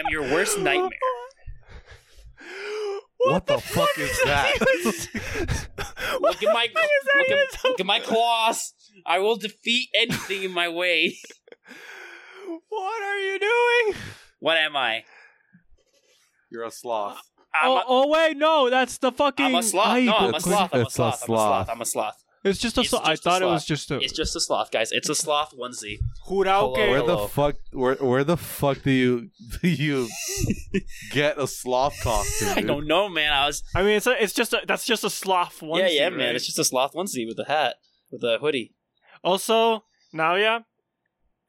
am your worst nightmare. What the fuck is that? Look at my that look at, look at my claws. I will defeat anything in my way. What are you doing? What am I? You're a sloth. I'm oh, a, oh wait, no, that's the fucking. I'm a sloth. No, I'm a It's- sloth. I'm a it's a sloth. I'm a sloth. sloth. I'm a sloth. It's just a. It's slo- I just a thought it was just a. It's just a sloth, guys. It's a sloth onesie. Hurauke. Hello. Where the Hello. fuck? Where where the fuck do you do you get a sloth costume? I dude? don't know, man. I was I mean, it's a, it's just a, that's just a sloth one. yeah, yeah, man. It's just a sloth onesie with a hat, with a hoodie. Also, now yeah,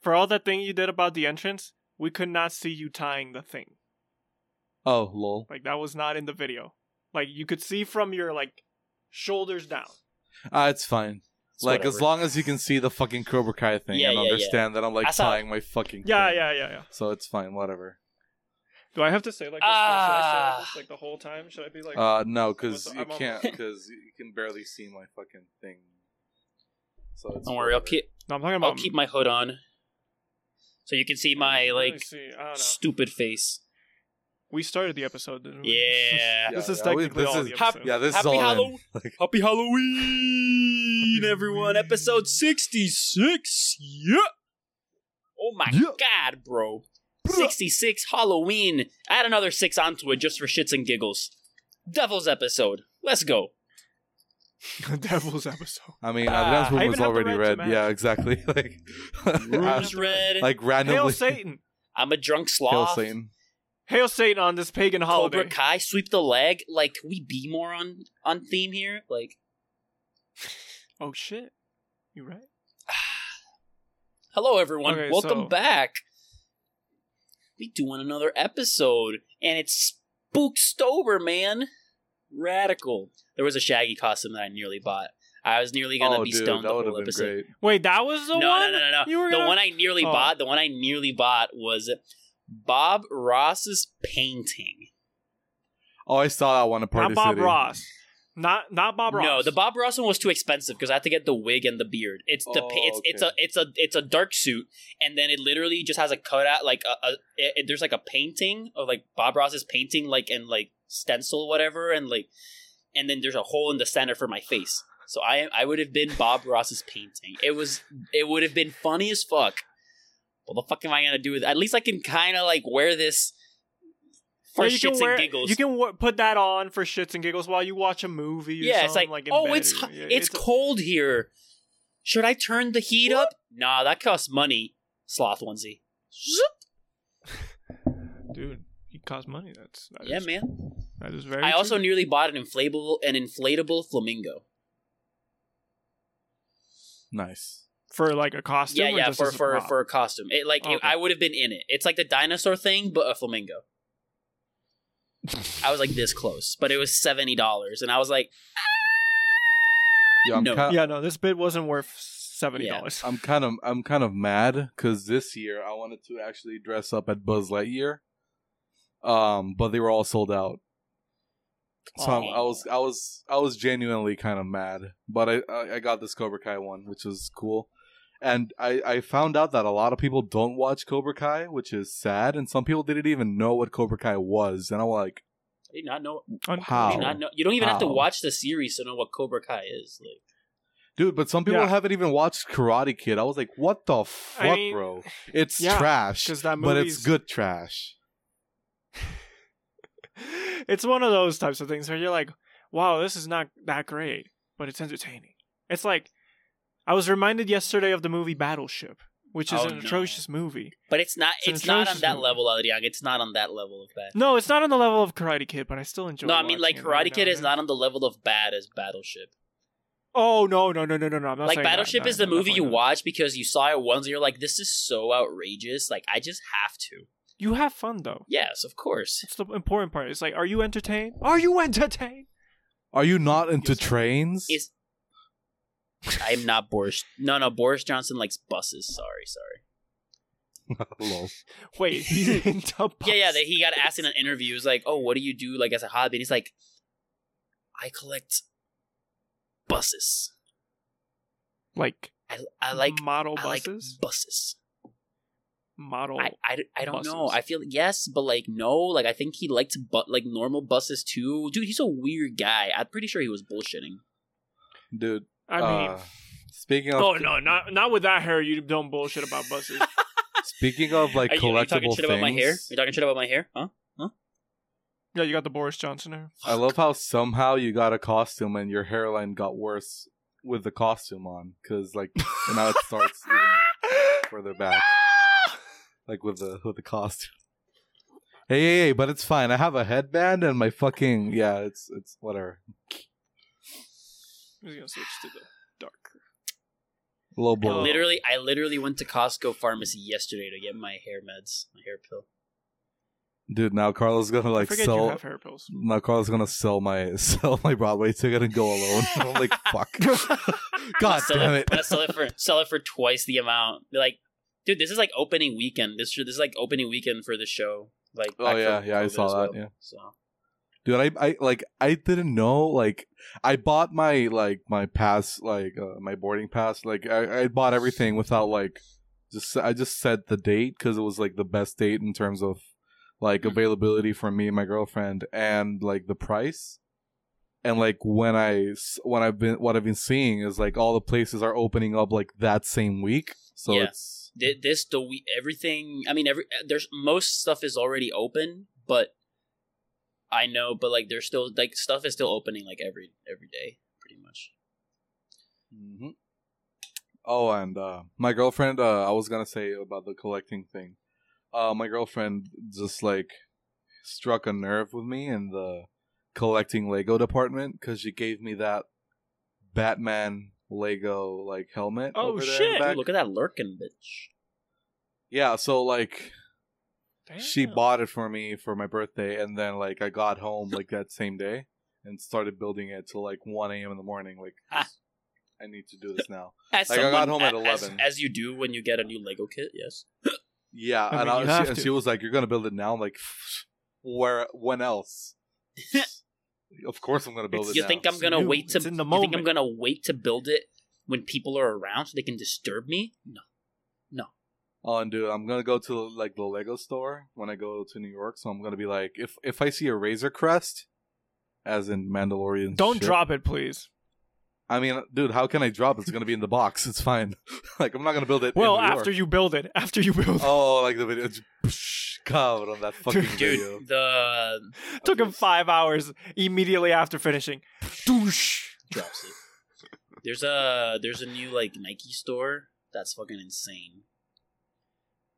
for all that thing you did about the entrance, we could not see you tying the thing. Oh lol. Like that was not in the video. Like you could see from your like shoulders down. Ah, it's fine. It's like as long as you can see the fucking Cobra Kai thing Yeah, and yeah, yeah. understand that I'm like I saw- tying my fucking Yeah, thing. yeah, yeah, yeah. So it's fine, whatever. Do I have to say like this? Should I say Ah. this like the whole time? Should I be like? Uh no, because you I'm on- can't because you can barely see my fucking thing. So it's Don't worry, I'll whatever. keep no, I'm talking about. I'll keep my hood on, so you can see my Let me like see. I don't know. stupid face. We started the episode, didn't we? Yeah. this Yeah, is yeah, we- technically this all is- the Hap- episode. Yeah, this Happy is all in. Halloween. Like, Happy Halloween, Happy everyone! Halloween. Episode sixty-six. Yeah. Oh my Yeah. god, bro! Sixty-six Halloween. Add another six onto it just for shits and giggles. Devil's episode. Let's go. Devil's episode. I mean, Ah, Adrian's I room even was have the already right to red. match. Yeah, exactly. Like, Room's red. like Hail randomly. Satan! I'm a drunk Hail sloth. Satan. Hail Satan on this pagan holiday. Cobra Kai, sweep the leg. Like, can we be more on on theme here? Like, Oh shit! You right? hello everyone, Okay, welcome so- back. We doing another episode, and it's Spookstober, man. Radical. There was a Shaggy costume that I nearly bought. I was nearly gonna Oh, be dude, stoned the whole episode. great. Wait, that was the no, one. no, no, no, You were no. The gonna- one I nearly Oh. bought, the one I nearly bought was Bob Ross's painting. Oh, I saw that one at Party Not Bob City. Ross. Not not Bob Ross. No, the Bob Ross one was too expensive because I had to get the wig and the beard. It's the Oh, it's it's a oh, it's a it's a dark suit, and then it literally just has a cutout like a, a it, it- there's like a painting of like Bob Ross's painting like and like stencil whatever and like and then there's a hole in the center for my face. So I I would have been Bob Ross's painting. It was it would have been funny as fuck. What the fuck am I gonna do with? It? At least I can kind of like wear this for Yeah, shits wear, and giggles. You can w- put that on for shits and giggles while you watch a movie. Or yeah, it's like, like oh, it's or- hu- yeah, it's cold here. Should I turn the heat up? Nah, that costs money. Sloth onesie. Zoop. dude. It costs money. That's that Yeah, is- man. That is very. I also nearly bought an inflatable an inflatable flamingo. Nice. For like a costume. yeah, or yeah, just for as a for for a costume. It like it- I would have been in it. It's like the dinosaur thing, but a flamingo. I was like this close, but it was seventy dollars, and I was like, Yeah, I'm No. yeah, no, this bid wasn't worth seventy dollars. I'm kind of I'm kind of mad because this year I wanted to actually dress up at Buzz Lightyear, um, but they were all sold out. So I'm- I was I was I was genuinely kind of mad, but I, I I got this Cobra Kai one, which was cool, and I I found out that a lot of people don't watch Cobra Kai, which is sad, and some people didn't even know what Cobra Kai was, and I'm like, I did not know. How? Not know. You don't even have to watch the series to know what Cobra Kai is. Like, dude, but some people Yeah. haven't even watched Karate Kid. I was like, what the fuck, mean, bro? It's yeah, trash, 'cause that but it's movie's- good trash. it's one of those types of things where you're like, wow, this is not that great, but it's entertaining. It's like I was reminded yesterday of the movie Battleship, which is Oh, an no. atrocious movie. but it's not. It's It's, not on that movie. level, Adrian. It's not on that level of bad. No, it's not on the level of Karate Kid, but I still enjoy. It. No, I mean like watching it every Karate now Kid and is then. not on the level of bad as Battleship. Oh no, no, no, no, no, no! I'm not like saying that. Battleship No, is the no, movie you not. watch because you saw it once and you're like, this is so outrageous. Like I just have to. You have fun though. Yes, of course. It's the important part. It's like, are you entertained? Are you entertained? Are you not into Yes, trains? Is I'm not Boris. No, no. Boris Johnson likes buses. Sorry, sorry. Lol. Wait, he's into Yeah, yeah. bus- he got asked in an interview. He was like, "Oh, what do you do like as a hobby?" And he's like, "I collect buses. like I, I like model I like buses. buses. model. I, I, I don't know. I feel yes, but like no. Like I think he liked but like normal buses too. Dude, he's a weird guy. I'm pretty sure he was bullshitting. dude. I mean, uh, speaking of oh no, not not with that hair. You don't bullshit about buses. speaking of like are, you, are you collectible talking shit things, about my hair? You talking shit about my hair? Huh? Huh? Yeah, you got the Boris Johnson hair. I love how somehow you got a costume and your hairline got worse with the costume on because like now it starts even further back, like with the with the costume. Hey, hey, hey! But it's fine. I have a headband and my fucking yeah. It's it's whatever. I'm just gonna switch to the dark. Low I blow. literally, I literally went to Costco pharmacy yesterday to get my hair meds, my hair pill. Dude, now Carlos gonna I like forget you sell. have hair pills. Now Carlos gonna sell my sell my Broadway ticket and go alone. I'm like, fuck. God sell damn it, it. Sell it for sell it for twice the amount. Be like, dude, this is like opening weekend. This this is like opening weekend for the show. Like, Oh, back yeah, from yeah, I saw as that, yeah. So dude i i like i didn't know like i bought my like my pass like uh, my boarding pass like i i bought everything without like just i just set the date because it was like the best date in terms of like Mhm. availability for me and my girlfriend and like the price and like when i when i've been what i've been seeing is like all the places are opening up like that same week so Yeah. it's this the we everything. I mean, every there's most stuff is already open, but I know, but like there's still like stuff is still opening like every every day, pretty much. Mm-hmm. Oh, and uh, my girlfriend. Uh, I was gonna say about the collecting thing. Uh, my girlfriend just like struck a nerve with me in the collecting Lego department because she gave me that Batman Lego like helmet. Oh, over shit. Dude, look at that lurking bitch. Yeah, so like she bought it for me for my birthday, and then like I got home like that same day and started building it till like one a.m. in the morning. Like, Ah. I need to do this now. As Like, I got someone- home at 11. as, you do when you get a new Lego kit. Yes. Yeah, I and, mean, I, you she, and she was like, "You're gonna build it now." I'm like, where? When else? of course, I'm gonna build It's- it. You now. think I'm gonna new. wait to? It's in the you think I'm gonna wait to build it when people are around so they can disturb me? No. Oh, and dude, I'm gonna go to like the Lego store when I go to New York. So I'm gonna be like, if if I see a Razor Crest, as in Mandalorian, Don't shit- drop it, please. I mean, dude, how can I drop? it? It's gonna be in the box. It's fine. like I'm not gonna build it. Well, in New after York. you build it, after you build it, Oh, like the video. Just, psh, God, on that fucking video. Dude, the took him five hours immediately after finishing. Doosh. drops it. There's a there's a new like Nike store that's fucking insane.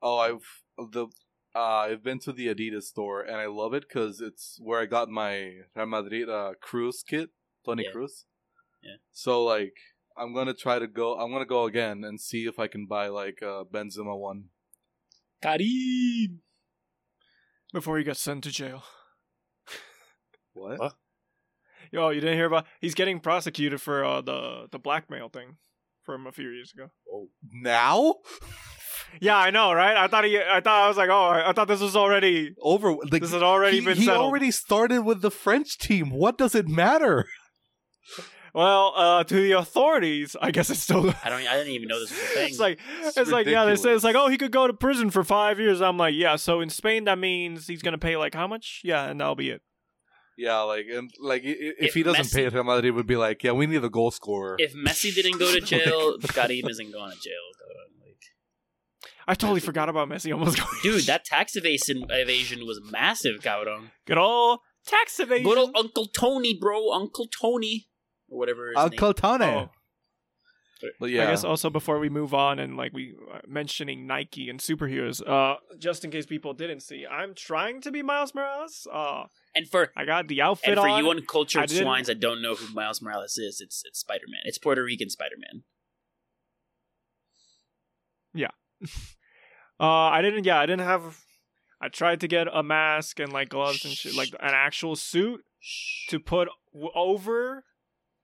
Oh, I've the uh, I've been to the Adidas store and I love it because it's where I got my Real Madrid uh, Kroos kit, Toni Yeah. Kroos. Yeah. So like, I'm gonna try to go. I'm gonna go again and see if I can buy like a Benzema one. Karim. Before he gets sent to jail. What? What? Yo, you didn't hear about? He's getting prosecuted for uh, the the blackmail thing from a few years ago. Oh, Now? Yeah, I know, right? I thought he. I thought I was like, oh, I I thought this was already. Over? Like, This had already he, been he settled. already started with the French team. What does it matter? Well, uh, to the authorities, I guess it's still. I don't. I didn't even know this was a thing. It's like It's it's, like yeah, they say it's like oh he could go to prison for five years. I'm like yeah, so in Spain that means he's gonna pay like how much? Yeah, and that'll be it. Yeah, like and like i- i- if, If he doesn't Messi- pay it, Real Madrid would be like, yeah, we need a goal scorer. if Messi didn't go to jail, Karim isn't going to jail. Like, I totally forgot about Messi almost going. dude, that tax evasion evasion was massive, Cabrón. good old tax evasion. Good old Uncle Tony, bro, Uncle Tony, or whatever. His Uncle name. Tony. Oh. But yeah, I guess also before we move on and like we uh, mentioning Nike and superheroes, uh, just in case people didn't see, I'm trying to be Miles Morales. Uh, And for I got the outfit and for on. you I uncultured swines that don't know who Miles Morales is, it's it's Spider Man. It's Puerto Rican Spider Man. Uh, I didn't. Yeah, I didn't have. I tried to get a mask and like gloves and shit, like an actual suit to put over.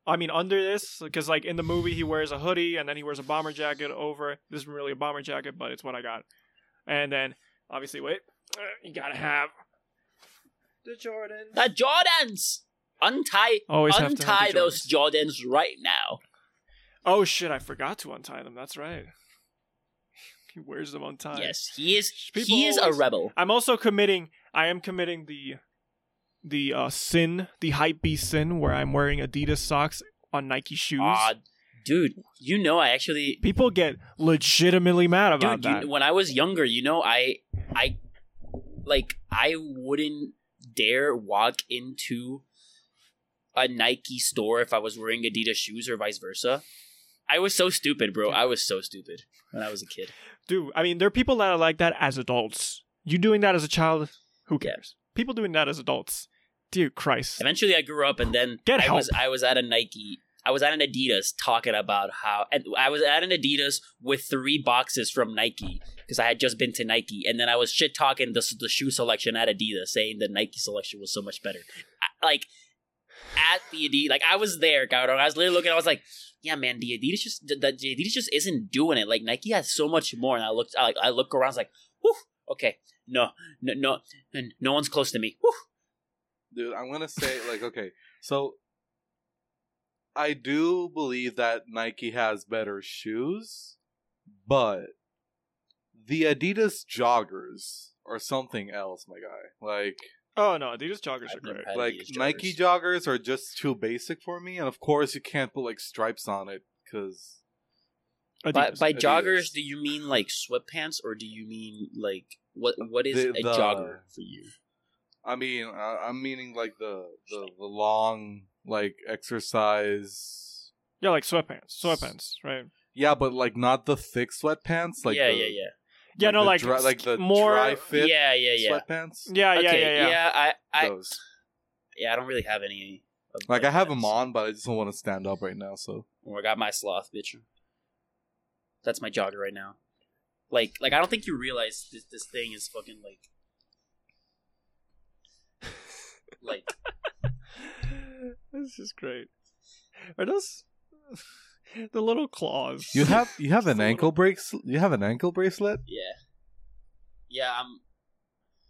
I mean, under this, because like in the movie, he wears a hoodie and then he wears a bomber jacket over. This isn't really a bomber jacket, but it's what I got. And then, obviously, wait, uh, you gotta have the Jordans. The Jordans. Untie, Always have to have untie the those Jordans right now. Oh shit! I forgot to untie them. That's right. He wears them on time. Yes, he is. People he is a rebel. I'm also committing. I am committing the the uh, sin, the hype beast sin, where I'm wearing Adidas socks on Nike shoes. Ah, dude, you know, I actually, People get legitimately mad about dude, that. you, when I was younger, you know, I, I, like, I wouldn't dare walk into a Nike store if I was wearing Adidas shoes or vice versa. I was so stupid, bro. I was so stupid when I was a kid. Dude, I mean, there are people that are like that as adults. You doing that as a child? Who Yeah. cares? People doing that as adults. Dear Christ. Eventually, I grew up, and then Get I help. was I was at a Nike. I was at an Adidas talking about how and I was at an Adidas with three boxes from Nike because I had just been to Nike, and then I was shit talking the the shoe selection at Adidas, saying the Nike selection was so much better. I- like at the Adidas, like I was there, cabrón. I was literally looking. I was like, yeah, man, the Adidas just the, the Adidas just isn't doing it. Like Nike has so much more, and I looked, I like I look around, I was like, whew, okay, no, no, no, no one's close to me. Whew. dude i'm gonna say like okay so i do believe that nike has better shoes but the adidas joggers are something else my guy like Oh no, Adidas joggers are I've never great. like Adidas nike joggers. joggers are just too basic for me and of course you can't put like stripes on it because By, by joggers, do you mean like sweatpants, or do you mean like what? What is The- a the- jogger for you? i mean uh, i'm meaning like the, the the long like exercise yeah, like sweatpants. Sweatpants, right? yeah but like not the thick sweatpants like yeah, the, yeah, yeah, Yeah, no, like dry, like the more- dry fit yeah, yeah, yeah. sweatpants Yeah, yeah, okay, yeah, yeah. I, I, those yeah, I don't really have any. Of like i have them those. on but i just don't want to stand up right now so Oh, I got my sloth, bitch. That's my jogger right now. Like, like I don't think you realize this. This thing is fucking like, like this is great. Are those the little claws? you have you have an ankle little- brace you have an ankle bracelet yeah, yeah. I'm.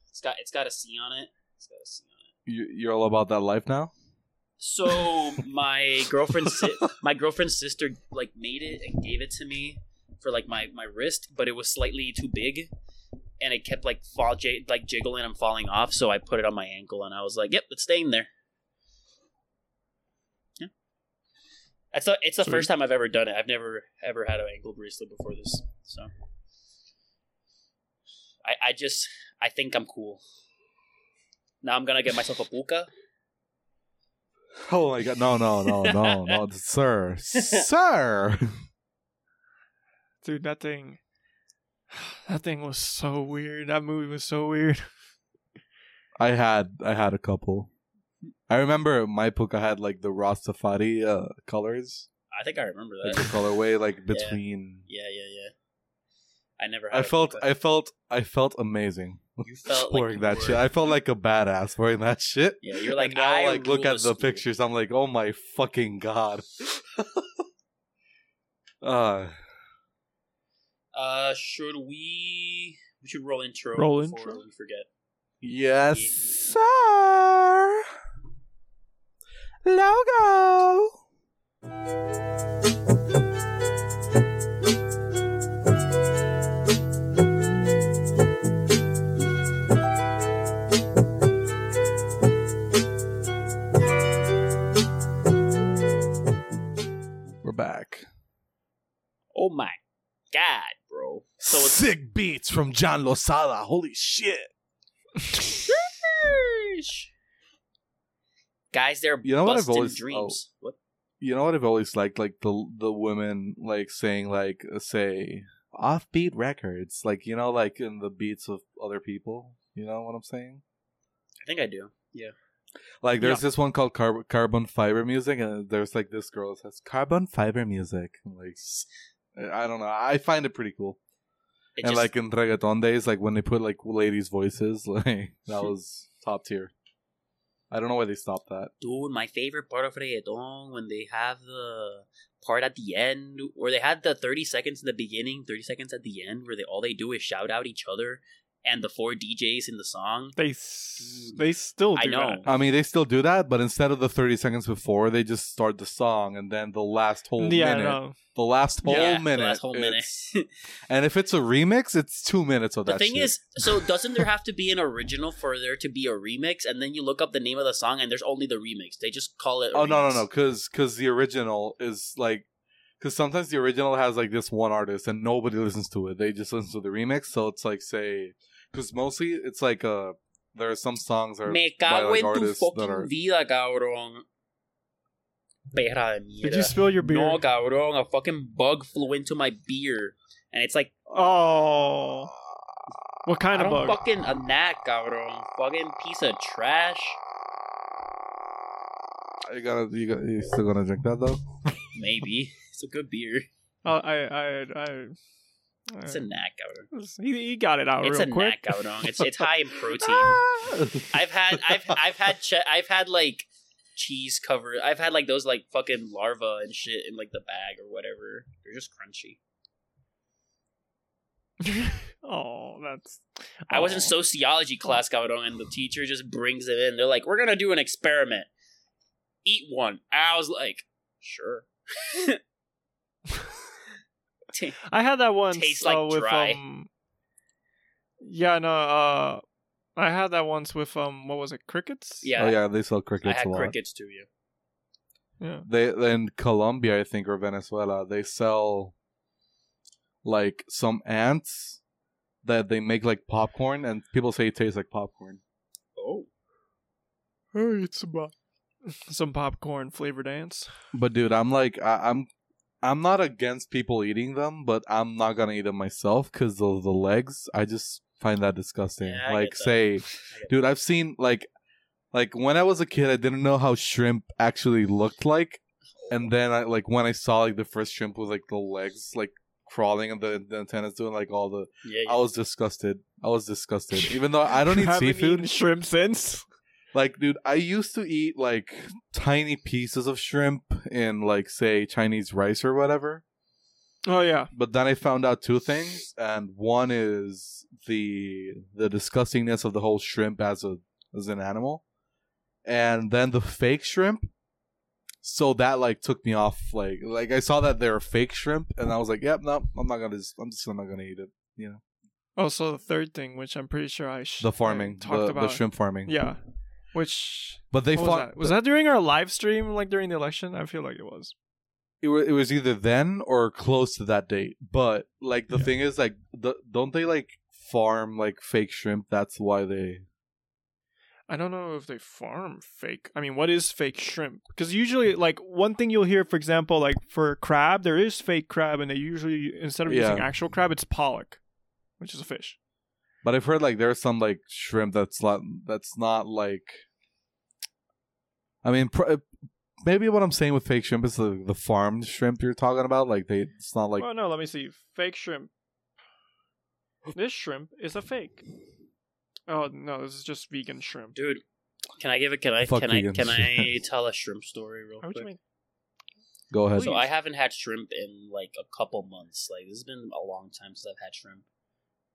It's got it's got a C on it. It's got a C on it. you, you're all about that life now So my girlfriend's si- my girlfriend's sister like made it and gave it to me for like my my wrist, but it was slightly too big, and it kept like fall j- like jiggling and falling off. So I put it on my ankle, and I was like, "Yep, it's staying there." It's a, it's the Sweet. first time I've ever done it. I've never ever had an ankle bracelet before this, so I I just I think I'm cool. Now I'm gonna get myself a puka. oh my god no no no no no sir sir Dude, that thing that thing was so weird. That movie was so weird. i had i had a couple i remember my puka had like the rastafari uh colors I think I remember like that. the colorway like between Yeah, yeah, yeah. I never. Had i a felt puka. i felt i felt amazing You felt like wearing you that were- shit i felt like a badass wearing that shit Yeah, you're like and now I like look rule at the the school. pictures i'm like oh my fucking god uh Uh, should we? We should roll intro. Roll before intro? We forget. yes sir logo. We're back. Oh my god, bro! So it's sick beats from john losada. Holy shit guys. They're You know what I've busting always- dreams. What? you know what I've always liked, like the the women like saying like uh, say offbeat records, like you know, like in the beats of other people. You know what I'm saying? I think I do. Yeah. Like there's this one called Car- Carbon Fiber Music, and there's like this girl that says Carbon Fiber Music. I'm like, I don't know. I find it pretty cool. It and just- like in reggaeton days, like when they put like ladies' voices, like that was top tier. I don't know why they stopped that. dude, my favorite part of reggaeton when they have the part at the end, or they had the thirty seconds in the beginning, thirty seconds at the end, where they all they do is shout out each other and the four DJs in the song. They s- they still do I know. that. I mean, they still do that, but instead of the 30 seconds before, they just start the song and then the last whole yeah, minute. no. The last whole Yeah, the minute. last whole minute. and if it's a remix, it's two minutes of The that The thing shit. is, so doesn't there have to be an original for there to be a remix? And then you look up the name of the song, and there's only the remix. They just call it. a oh no no no, because because the original is like, because sometimes the original has like this one artist and nobody listens to it. They just listen to the remix. So it's like say, because mostly it's like uh, there are some songs that are Me by cago like en tu artists that fucking are. vida, cabrón. Perra de mierda. Did you spill your beer? No, cabrón. A fucking bug flew into my beer, and it's like Oh. What kind I of don't bug? fucking a gnat, cabrón. Fucking piece of trash. You gotta you got you still gonna drink that though? Maybe it's a good beer. Oh, I, I, I. It's a cabrón. He, he got it out It's real a quick. gnat, cabrón. It's it's high in protein. Ah! I've had I've I've had che- I've had like cheese covered. I've had like those like fucking larvae and shit in like the bag or whatever. They're just crunchy. oh, that's. I was in sociology class, cabrón, and the teacher just brings it in. They're like, "We're gonna do an experiment. Eat one." I was like, "Sure." T- I had that once Tastes like uh, with dry. um. Yeah, no. Uh, I had that once with um. What was it? Crickets. yeah, Oh yeah, they sell I crickets had a lot. crickets too. Yeah. Yeah. They in Colombia, I think, or Venezuela, they sell like some ants that they make like popcorn, and people say it tastes like popcorn. Oh. Hey, it's about some popcorn flavored ants. But dude, I'm like, I, I'm, I'm not against people eating them, but I'm not gonna eat them myself because the the legs, I just find that disgusting. Yeah, like, say, dude, I've seen like, like when I was a kid, I didn't know how shrimp actually looked like, and then I like when I saw like the first shrimp with like the legs like crawling and the, the antennas doing like all the, Yeah, yeah. I was disgusted. I was disgusted. Even though I don't eat seafood, eaten shrimp since. Like dude i used to eat like tiny pieces of shrimp in like say chinese rice or whatever Oh yeah. but then i found out two things and one is the the disgustingness of the whole shrimp as a as an animal and then the fake shrimp so that like took me off like like i saw that they're fake shrimp and i was like yep no i'm not gonna just, i'm just not gonna eat it you know oh, Also, the third thing, which I'm pretty sure I sh- the farming I talked the, about. the shrimp farming Yeah. Which but they what was fought that? Was that during our live stream, like during the election? I feel like it was. it was, it was either then or close to that date. But like the Yeah. thing is, like, the, don't they like farm like fake shrimp? That's why they. I don't know if they farm fake. I mean, what is fake shrimp? Because usually, like one thing you'll hear, for example, like for crab, there is fake crab, and they usually instead of using actual crab, it's pollock, which is a fish. But I've heard like there's some like shrimp that's not that's not like. I mean, pr- maybe what I'm saying with fake shrimp is the the farmed shrimp you're talking about. Like they, it's not like oh no, let me see. Fake shrimp. This shrimp is a fake. Oh no, this is just vegan shrimp. dude. Can I give it? Can I? Fuck can I? vegans. Can I tell a shrimp story real what quick? you mean? go ahead. So I haven't had shrimp in like a couple months. Like this has been a long time since I've had shrimp.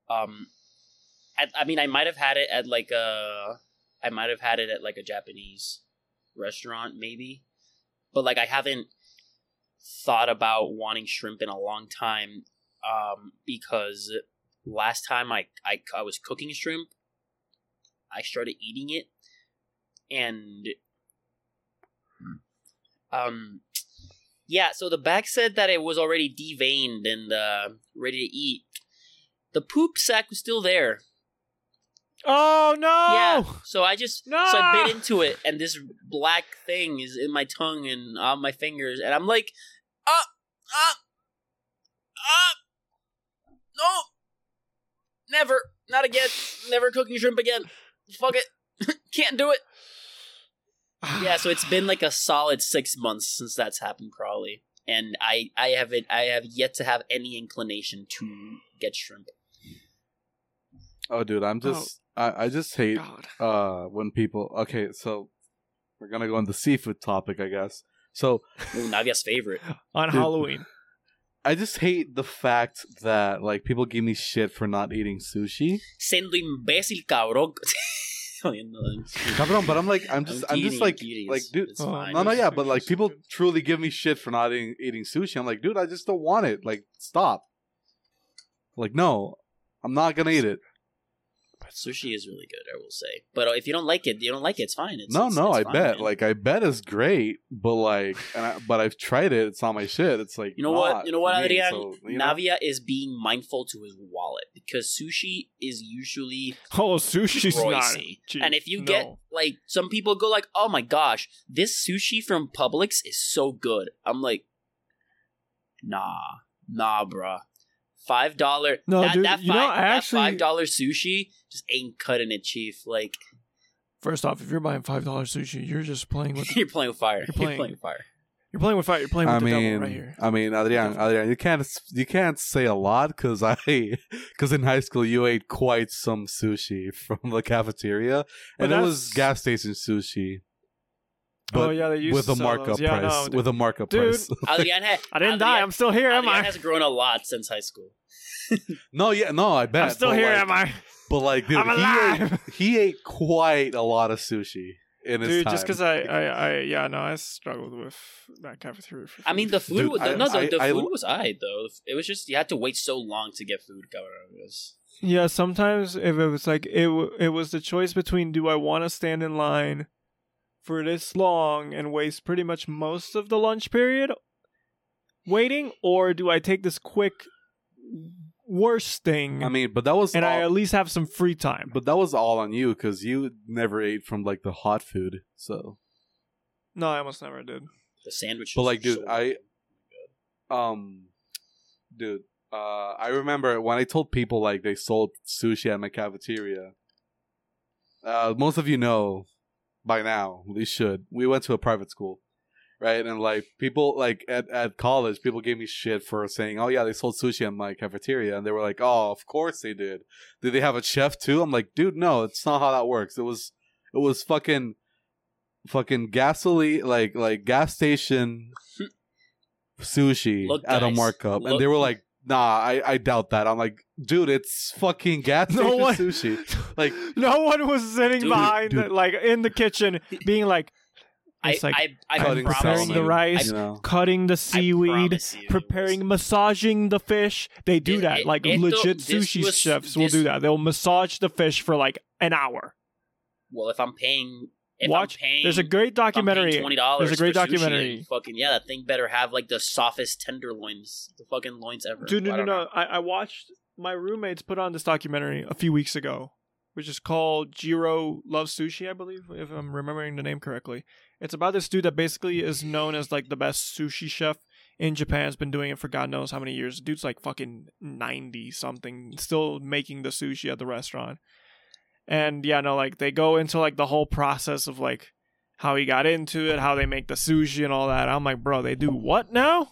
Um, I, I mean, I might have had it at like a, I might have had it at like a Japanese restaurant, maybe, but like I haven't thought about wanting shrimp in a long time. Um, because last time I I, I was cooking shrimp, I started eating it, and um yeah, so the bag said that it was already deveined and uh, ready to eat. The poop sack was still there. Oh no! Yeah. So I just No! so I bit into it, and this black thing is in my tongue and on my fingers, and I'm like, ah, ah, ah, no, never, not again, never cooking shrimp again. Fuck it, can't do it. Yeah, so it's been like a solid six months since that's happened, probably, and I I haven't I have yet to have any inclination to get shrimp. Oh, dude, I'm just I I just hate God. uh when people. Okay, so we're gonna go on the seafood topic, I guess. So Ooh, Navia's favorite. On Dude. Halloween. I just hate the fact that like people give me shit for not eating sushi. Siendo imbécil, cabrón. Jodiendo. Cabrón, but I'm like I'm just I'm, kidding, just like kidding. like dude. it's Oh, fine. No, no, yeah, but like people truly give me shit for not eating, eating sushi. I'm like, dude, I just don't want it. Like, stop. Like, no, I'm not gonna eat it. Sushi is really good, I will say. But uh, if you don't like it, you don't like it. It's fine. It's, no, it's- no, it's I fine, bet. man. Like, I bet it's great, but like, and I, but I've tried it. It's not my shit. It's like, You know not what? You know what, for Adrian? so, you know? Navia is being mindful to his wallet because sushi is usually Oh, sushi's not pricey. cheap. And if you No. get like some people go like, "Oh my gosh, this sushi from Publix is so good." I'm like, "Nah, nah, bruh. Five dollar. No, that, dude, that you know, five, I that actually- five dollar sushi just ain't cutting it, chief. Like First off, if you're buying five dollars sushi, you're just playing with you're playing with fire. You're playing- playing, with fire. you're playing with fire. You're playing with I the mean, devil right here. I mean, Adrian, Adrian, you can't you can't say a lot because I because in high school you ate quite some sushi from the cafeteria, But and it was gas station sushi. Oh But yeah, they used with to a markup those. Yeah, price, no, with a markup Dude, price. Adrian, ha- I didn't Adrian- die. I'm still here, am Adrian I? has grown a lot since high school. no, yeah, no, I bet. I'm still but here, like, am I? But like, dude, I'm he ate, he ate quite a lot of sushi in his Dude, time. just because I, I, I, yeah, no, I struggled with that cafeteria. For I mean, the food. Dude, was, I- no, the, I- the I- food was alright though. It was just you had to wait so long to get food. Was- Yeah, sometimes if it was like it, it was the choice between do I want to stand in line for this long and waste pretty much most of the lunch period waiting, or do I take this quick worst thing I mean, but that was and I at least have some free time? but that was all on you because you never ate from like the hot food. So, No, I almost never did. The sandwich. but like, dude, so I, um, dude, uh, I remember when I told people like they sold sushi at my cafeteria. Uh, most of you know by now. They should. We went to a private school, right? And like people like at, at college, people gave me shit for saying, "Oh yeah, they sold sushi at my cafeteria," and they were like, "Oh, of course they did. Did they have a chef too?" I'm like, "Dude, no, it's not how that works. It was, it was fucking, fucking gasoline, like like gas station sushi Look, at a guys, markup," and they were like. Nah, I, I doubt that. I'm like, dude, it's fucking gas No one- sushi. Like, no one was sitting Dude, behind, dude. The, like in the kitchen, being like, I, it's like I, I, cutting promise preparing the rice, you know. cutting the seaweed, you preparing, was- massaging the fish. They do It- that. it- like esto- legit sushi was- chefs will do that. They'll massage the fish for like an hour. Well, if I'm paying, if Watch- paying, There's a great documentary. Twenty dollars. There's a great documentary. Fucking yeah, that thing better have like the softest tenderloins, the fucking loins ever. Dude, no, I no, no. I, I watched my roommates put on this documentary a few weeks ago, which is called Jiro Loves Sushi, I believe, if I'm remembering the name correctly. It's about this dude that basically is known as like the best sushi chef in Japan. Has been doing it for God knows how many years. The dude's like fucking ninety something, still making the sushi at the restaurant. And yeah, no, like they go into like the whole process of like how he got into it, how they make the sushi and all that. I'm like, bro, they do what now?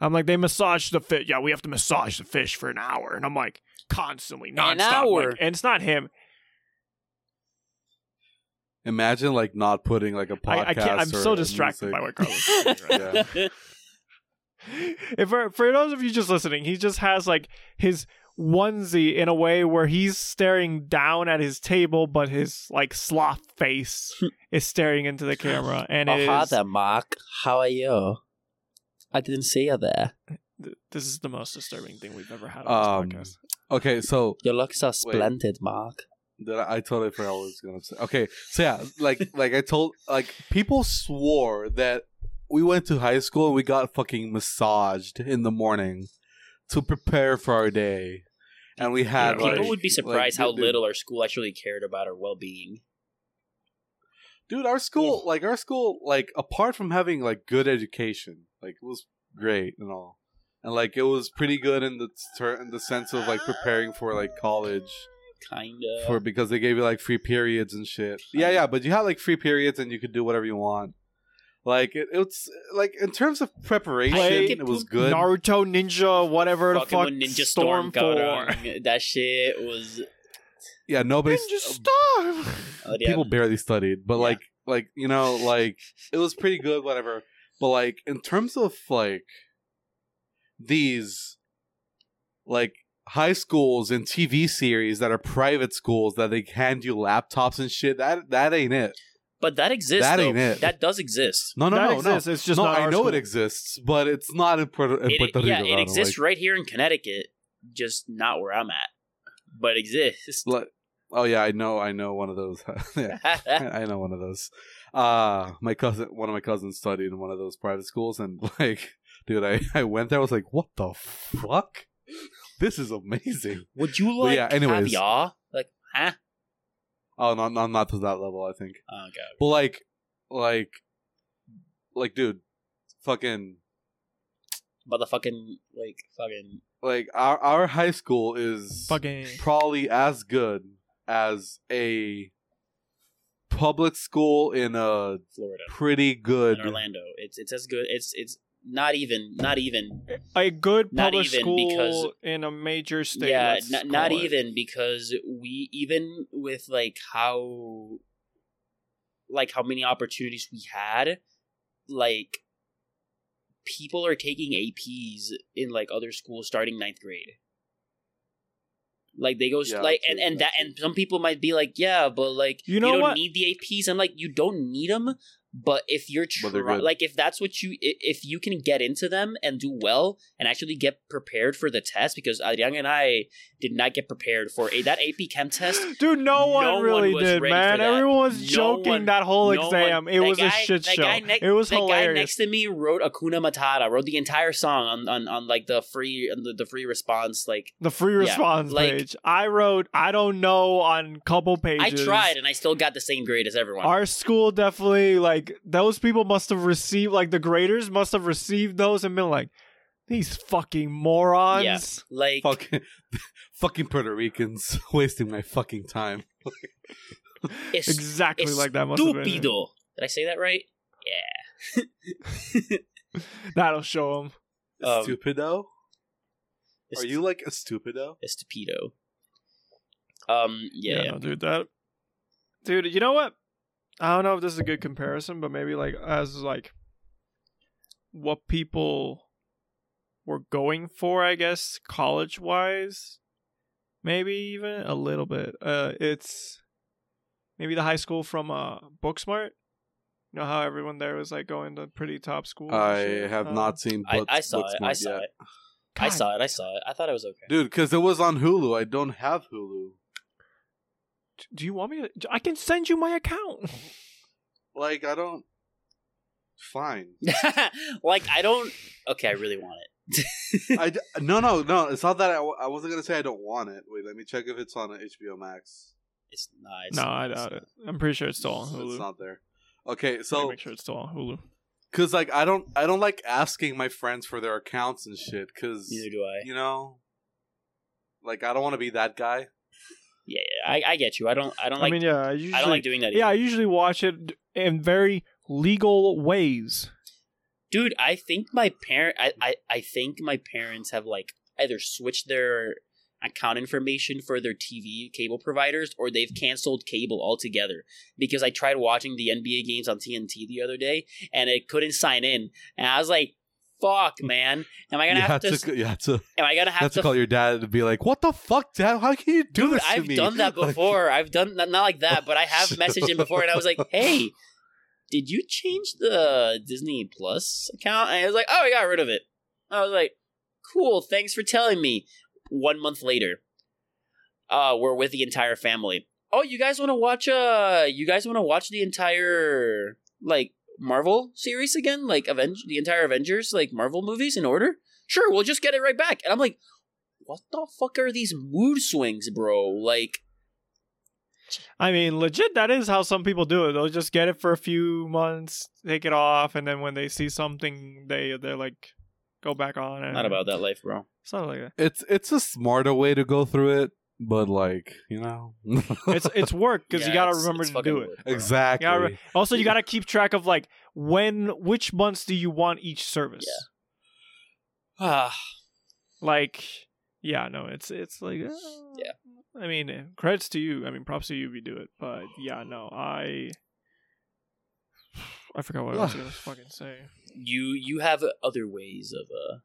I'm like, they massage the fish. Yeah, we have to massage the fish for an hour. And I'm like, constantly, nonstop. An hour? Like, and it's not him. Imagine like not putting like a podcast. I, I can't. I'm or so distracted music. by what Carlos is right Yeah. if for, for those of you just listening, he just has like his onesie in a way where he's staring down at his table, but his like sloth face is staring into the camera, and it is, Mark. How are you? I didn't see you there. this is the most disturbing thing we've ever had on Um, this podcast. Okay, so your look are splendid, Mark. Did I, I totally forgot what I was gonna say. Okay, so yeah, like like I told, like people swore that we went to high school and we got fucking massaged in the morning to prepare for our day, and we had Yeah, like People would be surprised like, how dude, little our school actually cared about our well-being. Dude, our school, like our school, like apart from having like good education, like it was great and all, and like it was pretty good in the ter- in the sense of like preparing for like college. Kinda. for because they gave you like free periods and shit. Yeah, yeah, but you had like free periods and you could do whatever you want. Like it, it's like in terms of preparation, Play it was good. Naruto, Ninja, whatever the fuck, Ninja Storm, Storm, for. That shit was. yeah, nobody. Ninja Storm. Uh, yeah. People barely studied, but Yeah. like, like you know, like it was pretty good, whatever. But like in terms of like these like high schools and TV series that are private schools that they hand you laptops and shit. That that ain't it. But that exists. That though. ain't it. That does exist. No, no, that no, exists. no. It's just no, not I our know school. it exists, but it's not in Puerto, in It- Puerto Rico. yeah, I it exists like- right here in Connecticut, just not where I'm at. But it exists. Like- oh yeah, I know. I know one of those. yeah, I know one of those. Uh my cousin, one of my cousins studied in one of those private schools, and like, dude, I I went there. I was like, what the fuck? This is amazing. Would you But like yeah, anyways. caviar? Like, huh? Oh, not not not to that level. I think. Oh, okay. But like, like, like, dude, fucking, Motherfucking, like, fucking. like our our high school is Fucking. probably as good as a public school in a Florida. pretty good In Orlando. It's it's as good. It's it's not even not even A good Not public even school because- in a major state. yeah let's not, not it. even because we even with like how like how many opportunities we had like people are taking aps in like other schools starting ninth grade like they go Yeah, like and, and that and some people might be like yeah but like You know don't what? need the aps i'm like you don't need them but if you're try- like if that's what you if you can get into them and do well and actually get prepared for the test because Adrian and I did not get prepared for a that AP Chem test. Dude, no one No one really was did, man. Everyone was No joking one- that whole no exam. one- it was a shit show. guy ne- it was that guy next to me wrote Hakuna Matata, wrote the entire song on on, on like the free on the, the free response. Like the free Yeah, response like- page. I wrote, I don't know, on couple pages. I tried and I still got the same grade as everyone. Our school definitely like those people must have received like the graders must have received those and been like these fucking morons. Yeah. like fucking fucking Puerto Ricans wasting my fucking time. it's, Exactly it's like that must have been. stupido. Did I say that right? Yeah. That'll show them. Um, Stupido? It's- Are you like a stupido? A stupido. Um. Yeah. yeah. no, dude, that dude. You know what? I don't know if this is a good comparison, but maybe like as like what people were going for, I guess, college wise, maybe even a little bit. Uh, it's maybe the high school from uh Booksmart. You know how everyone there was like going to pretty top schools. and I shit? have Uh, not seen. I, I saw it. I saw yet. it. I saw it. I saw it. I thought it was okay. dude. Because it was on Hulu. I don't have Hulu. Do you want me to? I can send you my account. Like I don't. Fine. like I don't. Okay, I really want it. I d- no no no. It's not that I, w- I wasn't gonna say I don't want it. Wait, let me check if it's on HBO Max. It's not. It's no, not, I it's doubt not. it. I'm pretty sure it's still on Hulu. It's not there. Okay, so make sure it's still on Hulu. because like I don't I don't like asking my friends for their accounts and shit because Neither do I. you know, like I don't want to be that guy. Yeah, I, I get you. I don't. I don't like. I mean, yeah, I usually, I don't like doing that. yeah, I usually watch it in very legal ways. dude. I think my parent. I, I I think my parents have like either switched their account information for their TV cable providers or they've canceled cable altogether because I tried watching the NBA games on TNT the other day and it couldn't sign in and I was like fuck man am I to have have to to, you have to, am I to have have to to call your dad and be like, "What the fuck, dad? How can you do Dude, this I've me?" done that Like- before. I've done not, not like that, but I have messaged him before, and I was like, "Hey, did you change the Disney Plus account?" And I was like, "Oh, I got rid of it." I was like, "Cool, thanks for telling me." One month later, uh, we're with the entire family. Oh, you guys want to watch? Uh, you guys want to watch the entire like Marvel series again? Like Avenge the entire Avengers like Marvel movies in order? Sure, we'll just get it right back. And I'm like, what the fuck are these mood swings, bro? Like, I mean, legit, that is how some people do it. They'll just get it for a few months, take it off, and then when they see something, they they're like, go back on. And not about that life, bro. It's not like that. It's it's a smarter way to go through it, but like you know, It's it's work because Yeah, you gotta it's- remember it's to fucking do it. work, bro. exactly. You gotta re- also, you gotta keep track of like when, which months do you want each service? Ah, Like, yeah, no, it's it's like, uh, Yeah. I mean, uh, credits to you. I mean, props to you if you do it. But yeah, no, I, I forgot what I was gonna fucking say. you you have other ways of uh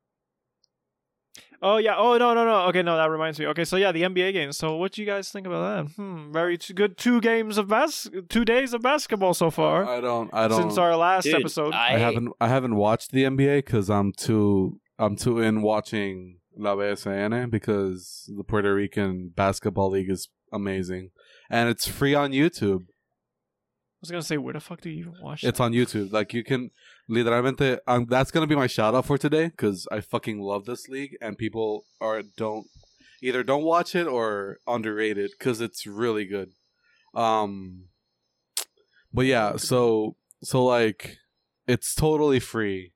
Oh yeah. Oh no no no. Okay, no, that reminds me. Okay, so yeah, the NBA games. So what do you guys think about that? Hmm. Very t- good. Two games of bas. Two days of basketball so far I don't. I don't. since our last Dude, episode. I, I, haven't. I haven't watched the NBA because I'm too. I'm too in watching La BSN because the Puerto Rican basketball league is amazing, and it's free on YouTube. I was gonna say, where the fuck do you even watch? It? It's that? on YouTube. Like you can literalmente. Um, that's gonna be my shout out for today because I fucking love this league, and people are don't either don't watch it or underrate it because it's really good. Um, but yeah, so so like it's totally free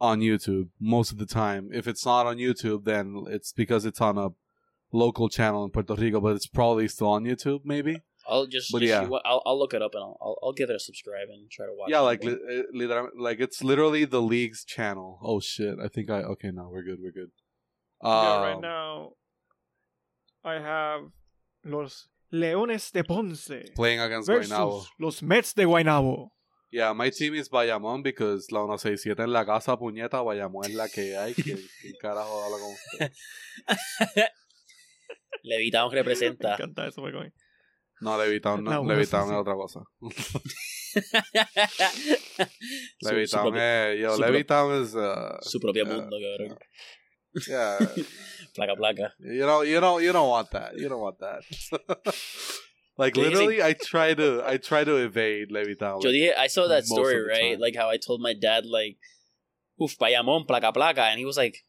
on YouTube most of the time. If it's not on YouTube, then it's because it's on a local channel in Puerto Rico, but it's probably still on YouTube, maybe. I'll just, But just yeah. you- I'll, I'll look it up and I'll, I'll, I'll give it a subscribe and try to watch. yeah, like li- uh, literal- like it's literally the league's channel. Oh shit! I think I okay. No, we're good. We're good. Yeah, right Um, now, I have los Leones de Ponce playing against versus Guaynabo. los Mets de Guaynabo. Yeah, my team is Bayamón because la 167 en la casa puñeta Bayamón es la que hay. ¿Quién, quién carajo habla con usted? Levitown Me representa. encanta eso, me going. No, Levitown, no, La Levitown 167. es otra cosa. su, su Levitown, propio- eh, yo, su Levitown is, uh, su propio uh, mundo, cabrón. yeah, Placa, placa. you know, you don't, you don't want that. You don't want that. like Yo literally, I try to, I try to evade Levitown. Yo dije, I saw that story, right? time. Like how I told my dad, like, "Uf, Bayamon, placa, placa," and he was like,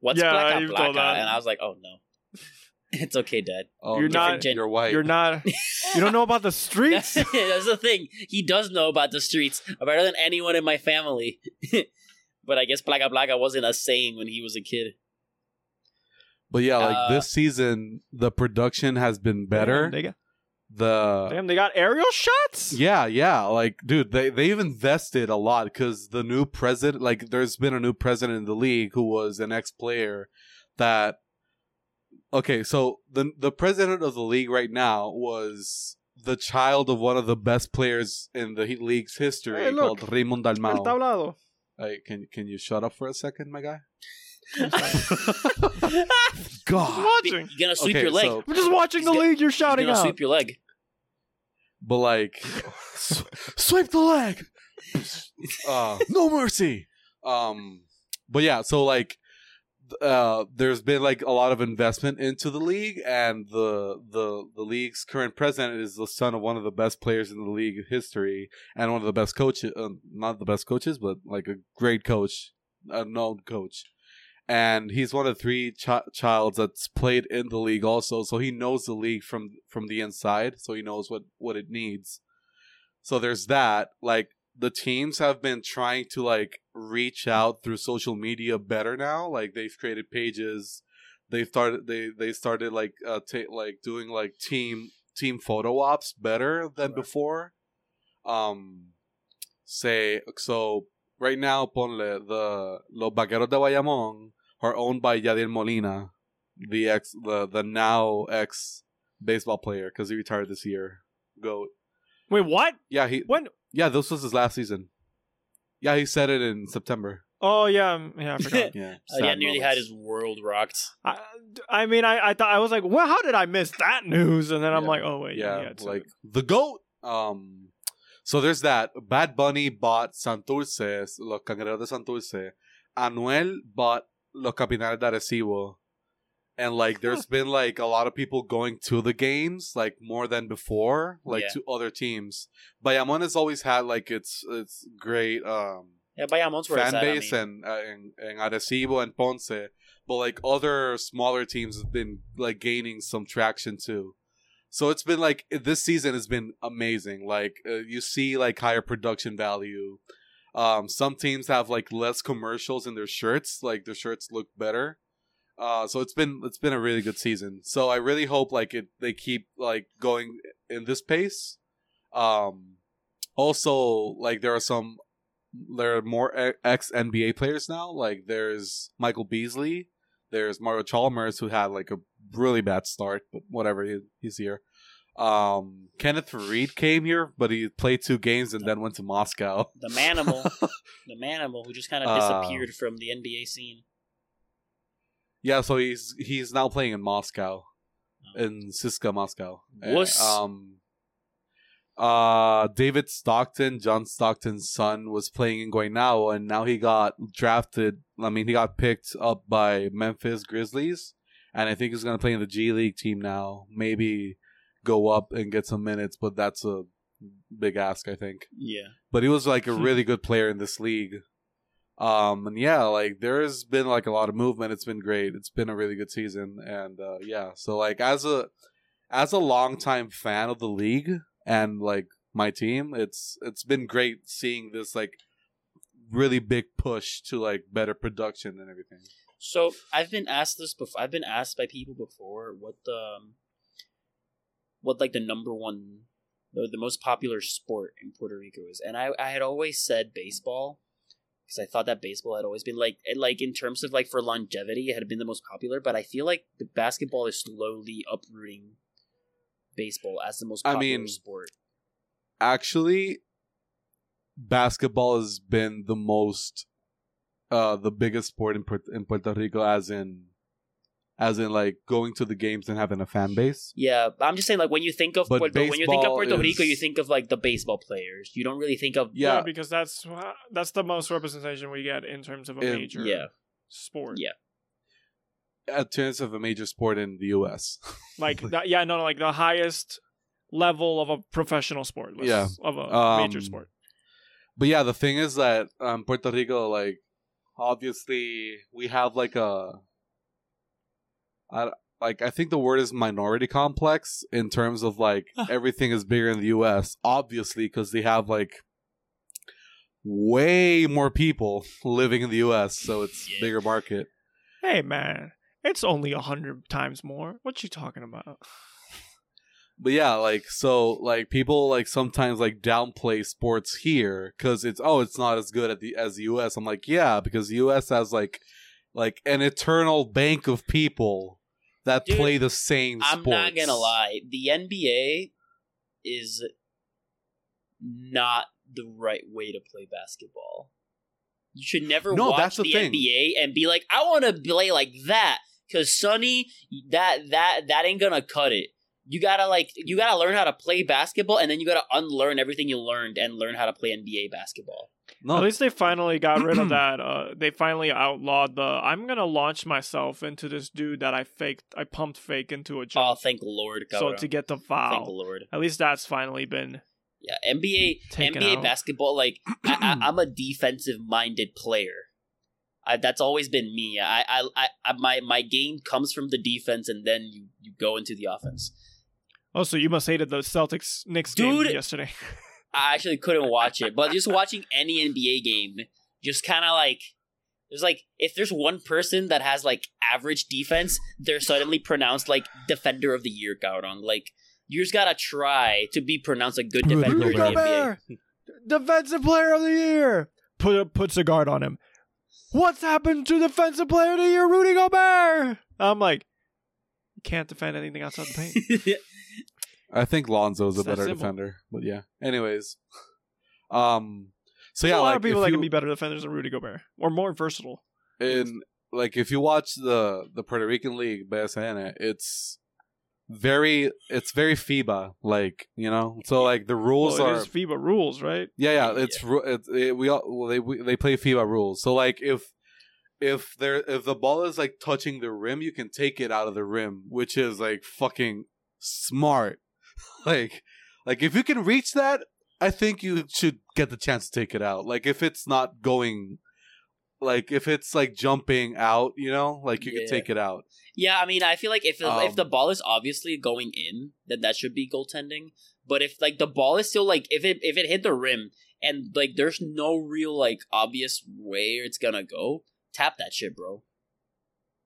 "What's Yeah, placa, placa?" And I was like, "Oh no, it's okay, Dad." oh, You're no, not- You're white. You're not. You don't know about the streets. That's, that's the thing. He does know about the streets better than anyone in my family. but I guess placa, placa wasn't a saying when he was a kid. But yeah, like Uh, this season, the production has been better. Damn, they got, the damn, they got aerial shots. Yeah, yeah. Like, dude, they they've invested a lot because the new president, like, there's been a new president in the league who was an ex player that. Okay, so the the president of the league right now was the child of one of the best players in the league's history Hey, look. called Raymond El tablado. Hey, can can you shut up for a second, my guy? God, watching. You're gonna sweep Okay, your leg. so- I'm just watching the He's league. You're You're shouting gonna out. sweep your leg. but like, sw- swipe the leg. uh, no mercy. Um, but yeah, so like, th- uh, there's been like a lot of investment into the league, and the the the league's current president is the son of one of the best players in the league history, and one of the best coaches. Uh, not the best coaches, but like a great coach, a known coach. And he's one of three ch- childs that's played in the league also, so he knows the league from from the inside, so he knows what what it needs. So there's that. Like the teams have been trying to like reach out through social media better now. Like they've created pages. They started they they started like uh ta- like doing like team team photo ops better than Right. before. Um say so right now ponle the Los Vaqueros de Bayamón are owned by Yadier Molina, the ex the the now ex baseball player because he retired this year. Goat. Wait, what? Yeah, he When? Yeah, this was his last season. Yeah, he said it in September. Oh yeah, um, yeah. I forgot. Yeah, Oh, yeah, sad nearly had his world rocked. I, I mean, I, I thought I was like, well, how did I miss that news? And then I'm Yeah. like, oh wait, yeah, yeah, it's like the goat. Um, so there's that. Bad Bunny bought Santurce, los Cangrejeros de Santurce. Anuel bought los Capitanes de Arecibo. And like, there's been like a lot of people going to the games, like more than before, like Yeah. to other teams. Bayamon has always had like its its great um Yeah, Bayamon's fan at, I base mean. and uh, in, in Arecibo and Ponce, but like other smaller teams have been like gaining some traction too. So it's been like this season has been amazing. Like uh, you see like higher production value. Um, some teams have like less commercials in their shirts. Like their shirts look better. Uh, so it's been it's been a really good season. So I really hope like it they keep like going in this pace. Um, also like there are some there are more ex NBA players now. Like there's Michael Beasley, there's Mario Chalmers who had like a really bad start, but whatever, he, he's here. Um, Kenneth Faried came here, but he played two games and then went to Moscow. The Manimal, the Manimal, who just kind of Uh, disappeared from the NBA scene. Yeah, so he's he's now playing in Moscow, in CSKA Moscow. Wuss. Um, uh, David Stockton, John Stockton's son, was playing in Guaynabo, and now he got drafted. I mean, he got picked up by Memphis Grizzlies, and I think he's gonna play in the G League team now. Maybe go up and get some minutes, but that's a big ask, I think. Yeah. But he was like a really good player in this league. Um and yeah, like there's been like a lot of movement. It's been great. It's been a really good season, and uh, yeah. So like as a as a longtime fan of the league and like my team, it's it's been great seeing this like really big push to like better production and everything. So I've been asked this before. I've been asked by people before what the um, what like the number one, the, the most popular sport in Puerto Rico is, and I I had always said baseball because I thought that baseball had always been like like in terms of like for longevity, it had been the most popular. But I feel like the basketball is slowly uprooting baseball as the most I popular mean, sport. Actually, basketball has been the most uh the biggest sport in in Puerto Rico as in as in like going to the games and having a fan base. Yeah, I'm just saying like when you think of But Puerto, when you think of baseball Puerto Rico, you think of like the baseball players. You don't really think of Yeah, because that's that's the most representation we get in terms of a In- major yeah. sport. Yeah. in terms of a major sport in the U.S. Like that, yeah, no, no, like the highest level of a professional sport. Yeah. of a Um, major sport. But yeah, the thing is that um, Puerto Rico, like, obviously, we have like a, I, like I think the word is minority complex in terms of like everything is bigger in the U.S. Obviously, because they have like way more people living in the U.S., so it's bigger market. Hey, man, it's only a hundred times more. What you talking about? But yeah, like so, like people like sometimes like downplay sports here because it's oh, it's not as good at the as the U.S. I'm like, yeah, because the U.S. has like like an eternal bank of people that Dude, play the same. I'm sports. not gonna lie. The NBA is not the right way to play basketball. You should never No, watch that's the the, thing. NBA and be like, I want to play like that. Cause Sonny, that that that ain't gonna cut it. You gotta like you gotta learn how to play basketball and then you gotta unlearn everything you learned and learn how to play NBA basketball. No, At least they finally got rid of that. Uh, they finally outlawed the. I'm gonna launch myself into this dude that I faked. I pumped fake into a Oh, jump. thank Lord. so to get the foul, thank foul. Lord. At least that's finally been. Yeah, NBA Taken NBA out. basketball. Like I, I, I'm a defensive minded player. I, that's always been me. I, I, I, I, my my game comes from the defense, and then you you go into the offense. Oh, so you must hated the Celtics Knicks Dude. game yesterday. I actually couldn't watch it, but just watching any NBA game, just kind of like there's like if there's one person that has like average defense, they're suddenly pronounced like defender of the year, Gaurang. Like you just gotta try to be pronounced a good defender in the. NBA. defensive player of the year. Put puts a guard on him. What's happened to defensive player of the year, Rudy Gobert? I'm like, can't defend anything outside the paint. I think Lonzo's a better simple. defender. But yeah. Anyways, um, so There's yeah, a lot like of people that you, can be better defenders than Rudy Gobert or more versatile. And like if you watch the the Puerto Rican league BSN, it's very it's very FIBA like you know. So like the rules Well, are FIBA rules, right? yeah yeah it's it's it, we all well, they we, they play FIBA rules. So like if if there if the ball is like touching the rim, you can take it out of the rim, which is like fucking smart. Like like if you can reach that, I think you should get the chance to take it out. Like if it's not going like if it's like jumping out, you know, like you Yeah. can take it out. Yeah, I mean, I feel like if if Um, the ball is obviously going in, then that should be goaltending. But if like the ball is still like if it if it hit the rim and like there's no real like obvious way it's gonna go, tap that shit, bro.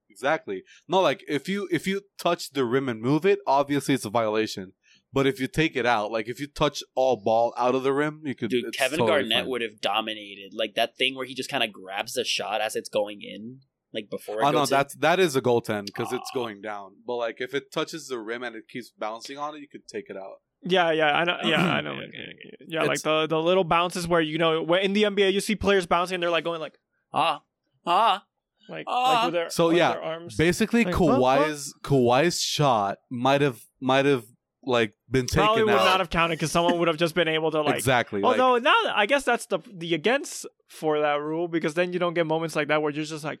Exactly. No, like if you if you touch the rim and move it, obviously it's a violation. But if you take it out, like if you touch all ball out of the rim, you could. Dude, Kevin totally Garnett fine. would have dominated like that thing where he just kind of grabs the shot as it's going in, like before. It Oh no, goes in. that's that is a goaltend because it's going down. But like if it touches the rim and it keeps bouncing on it, you could take it out. Yeah, yeah, I know. Yeah, I know. Okay, okay, Yeah, like It's- the the little bounces where you know where in the NBA you see players bouncing and they're like going like ah ah Like, Ah. like with their, So, with yeah, their arms. Basically, Like, what- Kawhi's Kawhi's shot might have might have like been taken Probably would out. not have counted because someone would have just been able to like. exactly. like- Although now I guess that's the the against for that rule because then you don't get moments like that where you're just like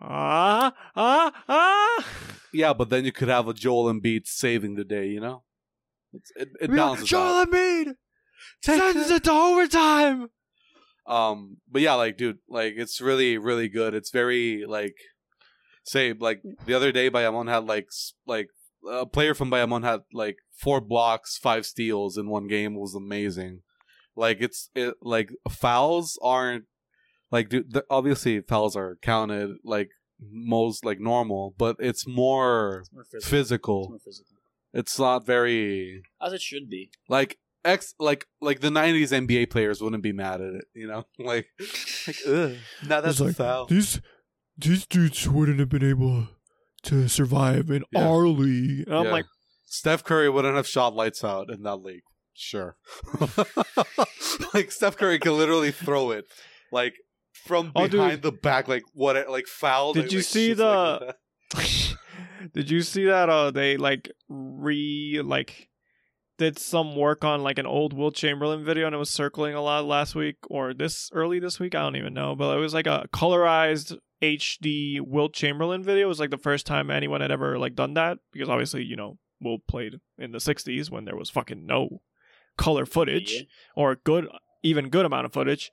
ah ah ah. yeah, but then you could have a Joel Embiid saving the day. You know, it's, it, it balances out. Joel Embiid sends it to overtime. Um, but yeah, like, dude, like, it's really, really good. It's very like, say, like the other day, Bayamon had like, like a player from Bayamon had like four blocks, five steals in one game. It was amazing. Like, it's it like fouls aren't like, dude, the, obviously fouls are counted like most like normal, but it's more It's more physical. It's more physical. It's not very As it should be. like ex like like the '90s NBA players wouldn't be mad at it, you know? Like, like ugh, now that's It's a like, foul. These these dudes wouldn't have been able to survive in Yeah. our league. And I'm Yeah. like, Steph Curry wouldn't have shot lights out in that league. Sure, like Steph Curry can literally throw it like from Oh, behind the back, like what, it- like foul. Did you like, see shits like the- Did you see that uh they like re like did some work on like an old Wilt Chamberlain video and it was circling a lot last week or this early this week? I don't even know. But it was like a colorized HD Wilt Chamberlain video. It was like the first time anyone had ever like done that because obviously, you know, Wilt played in the 60s when there was fucking no color footage Yeah. or good even good amount of footage.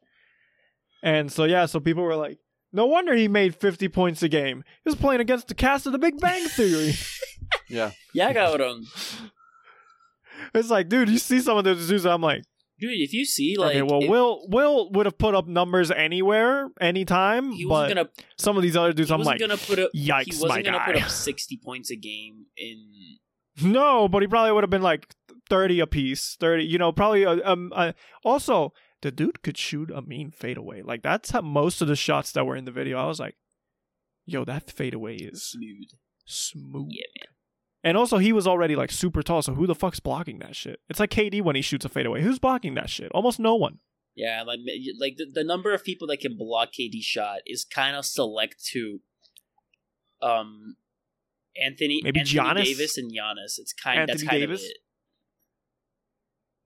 And so yeah, so people were like, no wonder he made 50 points a game. He was playing against the cast of The Big Bang Theory. Yeah, Yeah, cabrón. It's like, dude, you see some of those dudes, I'm like, Dude, if you see like okay, well, if Wilt Wilt would have put up numbers anywhere, anytime, he but wasn't gonna some of these other dudes, he I'm like, gonna put up Yikes, he wasn't my gonna guy. put up sixty points a game in No, but he probably would have been like 30 a piece, 30, you know, probably. uh, Um, uh, also, the dude could shoot a mean fadeaway. Like, that's how most of the shots that were in the video. I was like, yo, that fadeaway is smooth. smooth. Yeah, man. And also, he was already like super tall, so who the fuck's blocking that shit? It's like KD when he shoots a fadeaway. Who's blocking that shit? Almost no one. Yeah, like like the, the number of people that can block KD shot is kind of select to um Anthony Maybe Anthony Giannis? Davis and Giannis. It's kind that's Anthony kind Davis? of it.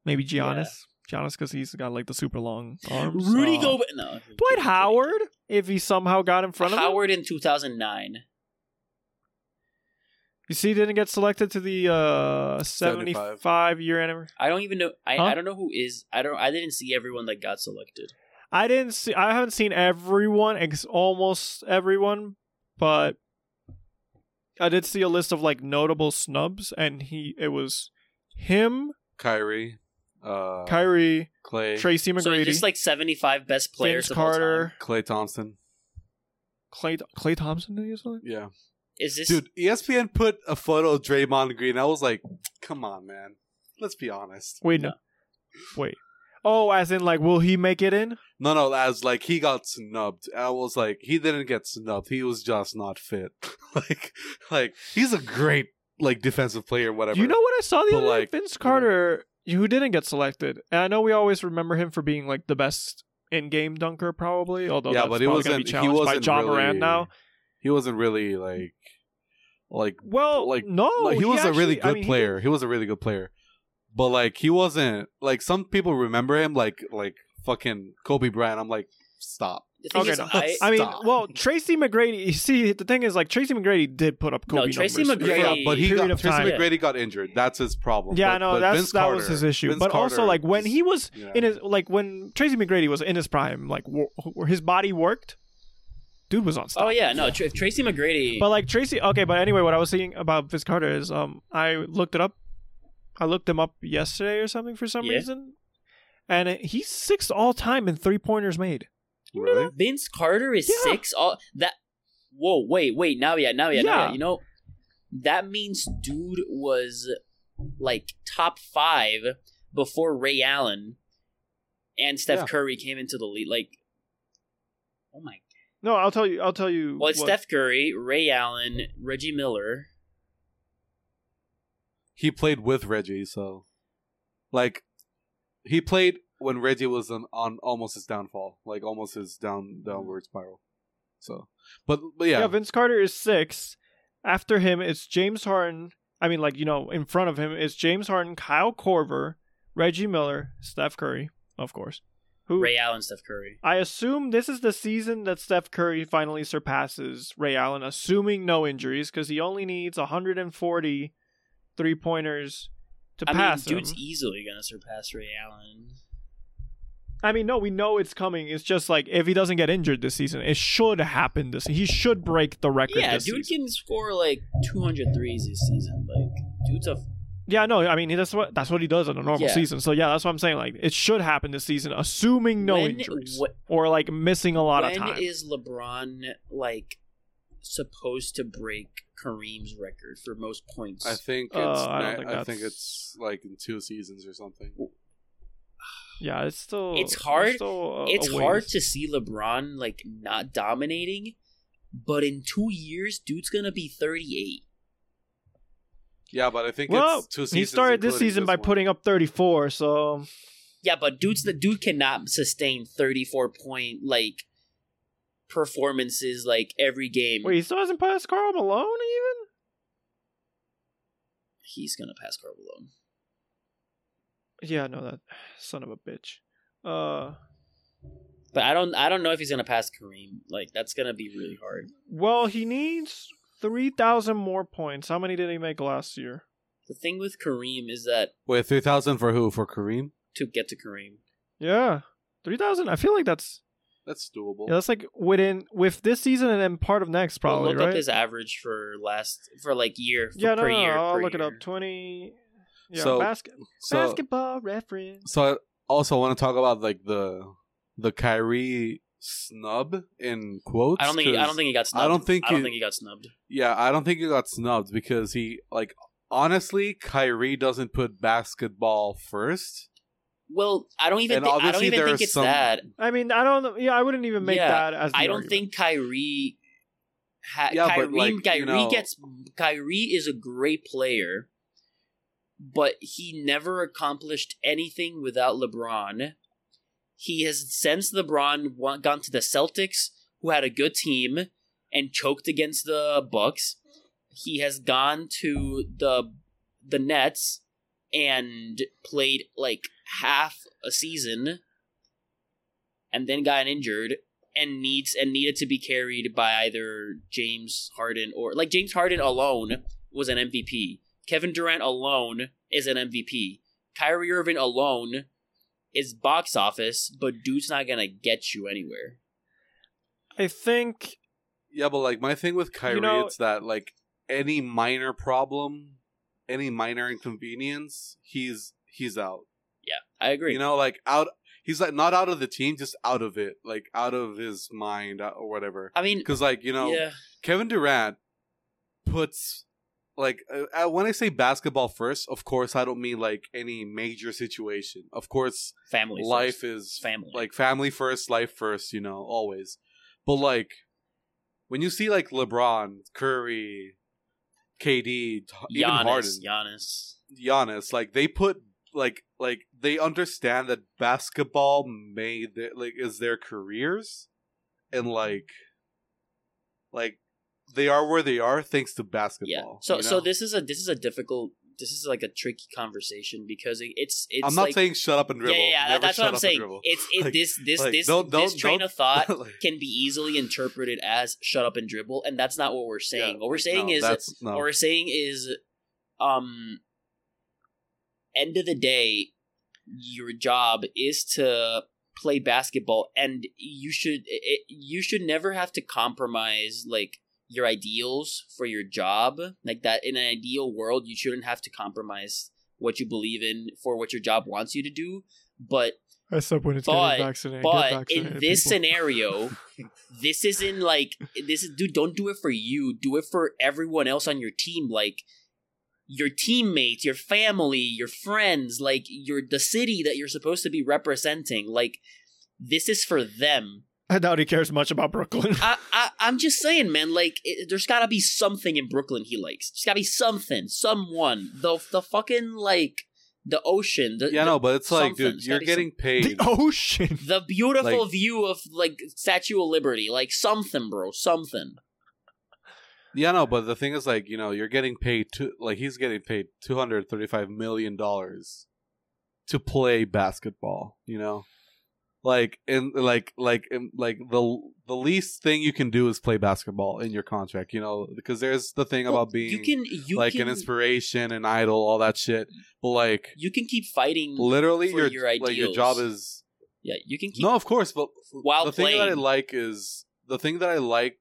Maybe Giannis. Giannis because he's got like the super long arms. Rudy Uh, Gobert, no. Dwight Howard, if he somehow got in front of him. Howard in two thousand nine. You see, he didn't get selected to the uh 75. 75 year anniversary. I don't even know. I, Huh? I don't know who is. I don't. I didn't see everyone that got selected. I didn't see. I haven't seen everyone, ex- almost everyone, but I did see a list of like notable snubs, and he it was him, Kyrie, uh, Kyrie, Klay, Tracy McGrady, So just like seventy five best players Vince of all time. Carter, Klay Thompson. Klay Klay Thompson. Did you say? Yeah, Is this dude. ESPN put a photo of Draymond Green. I was like, come on, man. Let's be honest. Wait, no. Wait. Oh, as in like, will he make it in? No, no, as like he got snubbed. I was like, he didn't get snubbed. He was just not fit. like, like he's a great like defensive player, whatever. You know what I saw the But, other day? like, Vince Carter, who didn't get selected, and I know we always remember him for being like the best in-game dunker, probably. Although yeah, that's but he probably gonna wasn't. be He wasn't by John really, Moran now. He wasn't really like, like, Well, like- no, like he, was a really good I mean, player. He, was a really good player, but like he wasn't like some people remember him like like fucking Kobe Bryant. I'm like, stop. Okay, is, no. I, I mean, well, Tracy McGrady. You see, the thing is, like Tracy McGrady did put up No, Kobe Tracy numbers. Yeah, yeah, McGrady- but he got Tracy time. McGrady got injured. That's his problem. Yeah, but, I know but that's Vince that was his issue. Vince but also, like when he was yeah. in his like when Tracy McGrady was in his prime, like wo- where his body worked, dude was on. oh yeah, no, Tr- Tracy McGrady. But like Tracy, okay, but anyway, what I was saying about Vince Carter is, um, I looked it up. I looked him up yesterday or something for some Yeah. reason, and he's sixth all time in three pointers made. Really? Vince Carter is Yeah. six. All that. Whoa, wait, wait. Now, yeah, now, yeah, now, Yeah. yeah. You know, that means dude was like top five before Ray Allen and Steph Yeah. Curry came into the league. Like, oh my. No, I'll tell you. I'll tell you. Well, it's what- Steph Curry, Ray Allen, Reggie Miller. He played with Reggie, so like he played when Reggie was on, on almost his downfall, like almost his down downward spiral. So, but but yeah, Yeah, Vince Carter is six. After him, it's James Harden. I mean, like you know, in front of him is James Harden, Kyle Korver, Reggie Miller, Steph Curry, of course. Who Ray Allen, Steph Curry. I assume this is the season that Steph Curry finally surpasses Ray Allen, assuming no injuries, because he only needs 140 three pointers to I mean, pass him. dude's easily gonna surpass Ray Allen. I mean, no, we know it's coming. It's just like if he doesn't get injured this season, it should happen this. He should break the record. Yeah, dude season. can score like 200 threes this season. Like, dude's a Yeah, no, I mean that's what that's what he does in a normal Yeah. season. So yeah, that's what I'm saying. Like it should happen this season, assuming no when, injuries wh- or like missing a lot of time. is LeBron like supposed to break Kareem's record for most points? I think it's Uh, I don't ma- think I think it's like in two seasons or something. yeah, it's still It's hard- still a- it's a hard to see LeBron like not dominating, but in two years, dude's gonna be 38. Yeah, but I think Well, it's two seasons. he started this including season by one. putting up 34. So Yeah, but dude's the dude cannot sustain 34 point like performances like every game. wait, he still hasn't passed Karl Malone even. He's gonna pass Karl Malone. Yeah, no, that son of a bitch. Uh, But I don't I don't know if he's gonna pass Kareem. Like that's gonna be really hard. well, he needs three thousand more points. How many did he make last year? The thing with Kareem is that Wait, three thousand for who? For Kareem? to get to Kareem, Yeah, three thousand. I feel like that's That's doable. yeah, that's like within with this season and then part of next We'll probably look right. up his average for last for like year for, yeah, no, per no, no, year. I'll per look it up. Twenty. Yeah, So- basket, So, basketball reference. so I also want to talk about like the the Kyrie snub in quotes. I don't think I 'cause- don't think he got snubbed. I don't think I don't he- think he got snubbed. Yeah, I don't think he got snubbed because he like honestly, Kyrie doesn't put basketball first. Well, I don't even And thi- I don't obviously even think it's some- that. I mean, I don't. Yeah, I wouldn't even make Yeah, that as. The I don't argument. think Kyrie. Ha- Yeah, but, Kyrie, you know- gets. Kyrie is a great player, but he never accomplished anything without LeBron. He has since LeBron gone to the Celtics, who had a good team and choked against the Bucks. He has gone to the the Nets and played like half a season and then got injured and needs and needed to be carried by either James Harden or like James Harden alone was an MVP. Kevin Durant alone is an MVP. Kyrie Irving alone is box office, but dude's not gonna get you anywhere. I think Yeah, but like my thing with Kyrie, know- it's that like any minor problem, any minor inconvenience, he's he's out. Yeah, I agree. You know, like out. He's like not out of the team, just out of it, like out of his mind uh, or whatever. I mean, Because like you know, yeah, Kevin Durant puts like uh, uh, when I say basketball first, of course I don't mean like any major situation. Of course, family, life first. is family. like family first, life first, you know, always. But like when you see like LeBron, Curry, KD, t- even Giannis, Harden, Giannis. Giannis, like they put like like they understand that basketball made their, like is their careers, and like like they are where they are thanks to basketball. Yeah. So you so this is a this is a difficult this is like a tricky conversation because it's it's I'm not like, saying shut up and dribble. yeah, yeah Never that's shut what I'm saying. It's it Like- this this like, this don't- this don't- train don't- of thought can be easily interpreted as shut up and dribble and that's not what we're saying. yeah, what we're saying no, is no. what we're saying is um end of the day your job is to play basketball and you should it, you should never have to compromise like your ideals for your job like that in an ideal world you shouldn't have to compromise what you believe in for what your job wants you to do but I said when it's But- vaccinated. but in this scenario, this isn't like this is dude. Don't do it for you. Do it for everyone else on your team. Like your teammates, your family, your friends, like your the city that you're supposed to be representing. Like this is for them. I doubt he cares much about Brooklyn. I, I I'm just saying, man. Like it, there's got to be something in Brooklyn he likes. There's got to be something, someone. The the fucking like the ocean. The, yeah, the, no, but it's like, dude, It's you're gotta be getting paid. The ocean. the beautiful Like- view of like Statue of Liberty, like something, bro, something. Yeah, no, but the thing is, like, you know, you're getting paid to like he's getting paid two hundred thirty-five million dollars to play basketball. You know, like in like like in, like the the least thing you can do is play basketball in your contract. You know, because there's the thing Well, about being you can you like can, an inspiration and idol, all that shit. But like, You can keep fighting. literally, for your your like your ideals. job is yeah, you can keep. no, of course, but While the thing that I like is the thing that I like.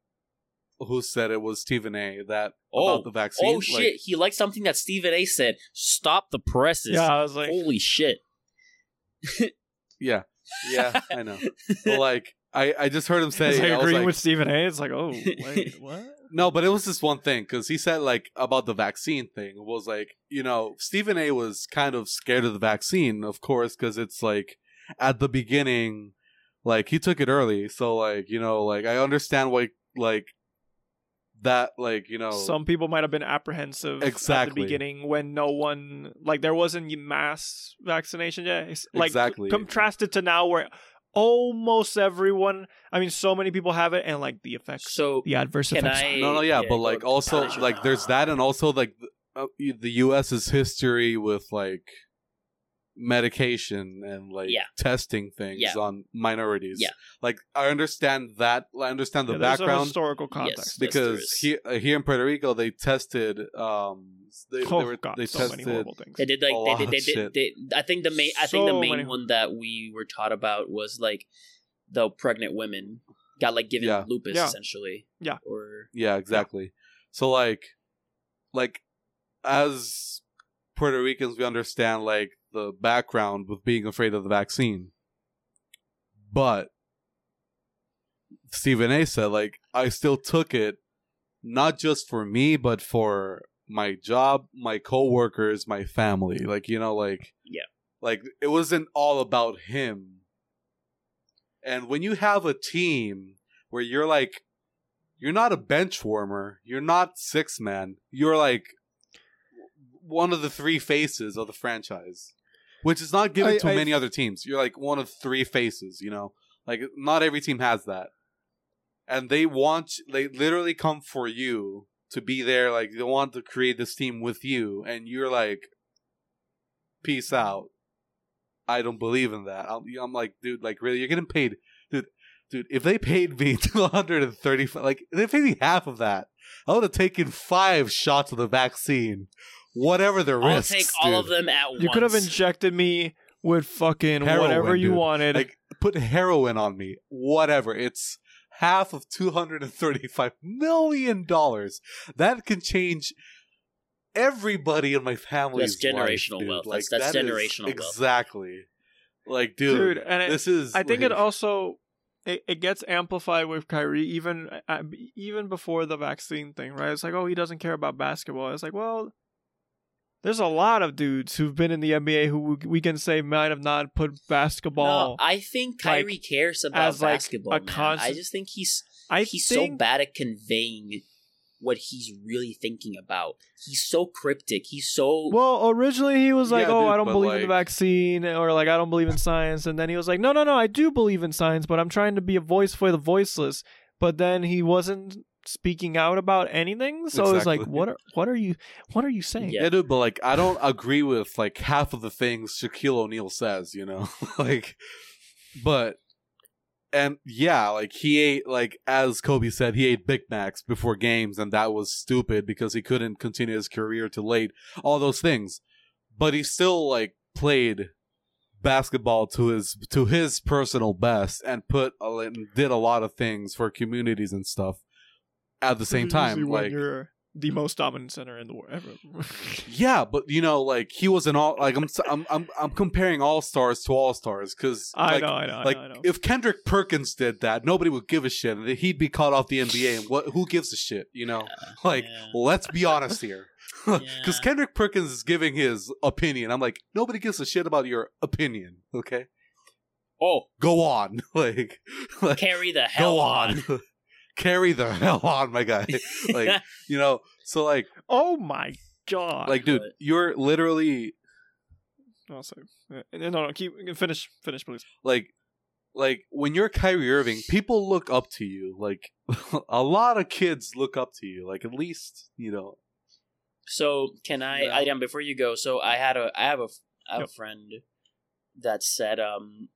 Who said it was Stephen A. That Oh. about the vaccine? oh like, shit! he liked something that Stephen A. said. Stop the presses. Yeah, I was like, Holy shit! Yeah, yeah, I know. But like, I I just heard him say, I was agreeing like, with Stephen A. It's like, oh, wait, what? no, but it was this one thing because he said like about the vaccine thing was like, you know, Stephen A. was kind of scared of the vaccine, of course, because it's like at the beginning, like he took it early, so like you know, like I understand why like that, like you know, Some people might have been apprehensive exactly. at Exactly. the beginning when no one, like, there wasn't mass vaccination yet. Like, Exactly. contrasted to now where almost everyone, I mean, so many people have it, and like the effects, So the adverse can effects. I? no, no, yeah, but like also like there's that, and also like the, uh, the U.S.'s history with like medication and like Yeah. testing things Yeah. on minorities. Yeah. like I understand that. I understand the Yeah, there's a background historical context. Yes, because is. here uh, here in Puerto Rico they tested. Um, they, oh they were god, they so many horrible things. They did a like lot they of did, they, did they, I think the main I think the main many- one that we were taught about was like the pregnant women got like given Yeah. lupus Yeah. essentially. Yeah. Or Yeah, exactly. So like, like as Puerto Ricans, we understand like the background with being afraid of the vaccine, but Stephen A. said like I still took it, not just for me, but for my job, my coworkers, my family. Like you know, like Yeah. like it wasn't all about him. And when you have a team where you're like you're not a bench warmer. You're not six man. You're like one of the three faces of the franchise, which is not given I- to I- many other teams. You're like one of three faces. You know, like not every team has that, and they want they literally come for you to be there. Like they want to create this team with you, and you're like, peace out. I don't believe in that. I'm, I'm like, dude, like really, you're getting paid, dude. Dude, if they paid me two hundred and thirty, like if they paid me half of that, I would have taken five shots of the vaccine, whatever the I'll risks. take all of them at once. You could have injected me with fucking Heroin, whatever you dude. wanted. Like, put heroin on me, whatever. It's half of two hundred and thirty-five million dollars. That can change everybody in my family's That's generational life, wealth. Like, That's- that's that is generational wealth. Exactly. Like, dude, dude, and it, this is. I think it also it, it gets amplified with Kyrie even uh, even before the vaccine thing, right? It's like, oh, he doesn't care about basketball. It's like, well, there's a lot of dudes who've been in the NBA who we can say might have not put basketball. No, basketball. I think like, Kyrie cares about as, like, basketball. a man. constant- I just think he's I he's think so bad at conveying what he's really thinking about. He's so cryptic. He's so Well, originally he was like, Yeah, "Oh, dude, I don't but, believe in the vaccine," or like, "I don't believe in science," and then he was like, "No, no, no, I do believe in science, but I'm trying to be a voice for the voiceless." But then he wasn't speaking out about anything, so it's like, "What are what are you what are you saying?" Yeah. Yeah, dude, but like I don't agree with like half of the things Shaquille O'Neal says, you know? like but and yeah, like he ate like as Kobe said, he ate Big Macs before games and that was stupid because he couldn't continue his career too late. All those things. But he still like played basketball to his to his personal best and put a, and did a lot of things for communities and stuff at the same time when like you're the most dominant center in the world ever. yeah, but you know, like he was an all like I'm I'm I'm, I'm comparing all stars to all stars because I like, know, I know, like I know, I know. if Kendrick Perkins did that, nobody would give a shit. and He'd be caught off the NBA, and what? Who gives a shit? You know, like yeah. let's be honest here, because Yeah. Kendrick Perkins is giving his opinion. I'm like, nobody gives a shit about your opinion. Okay, oh, go on, like, like carry the hell go on. Carry the hell on, my guy. like, you know, so like, oh my god! like, dude, But- you're literally I'll say. Uh, No, no, keep finish, finish, please. Like, like when you're Kyrie Irving, people look up to you. Like, a lot of kids look up to you. Like, at least you know. So can I, Yeah. Adrian, before you go? So I had a, I have a, I have Yep. a friend that said, um,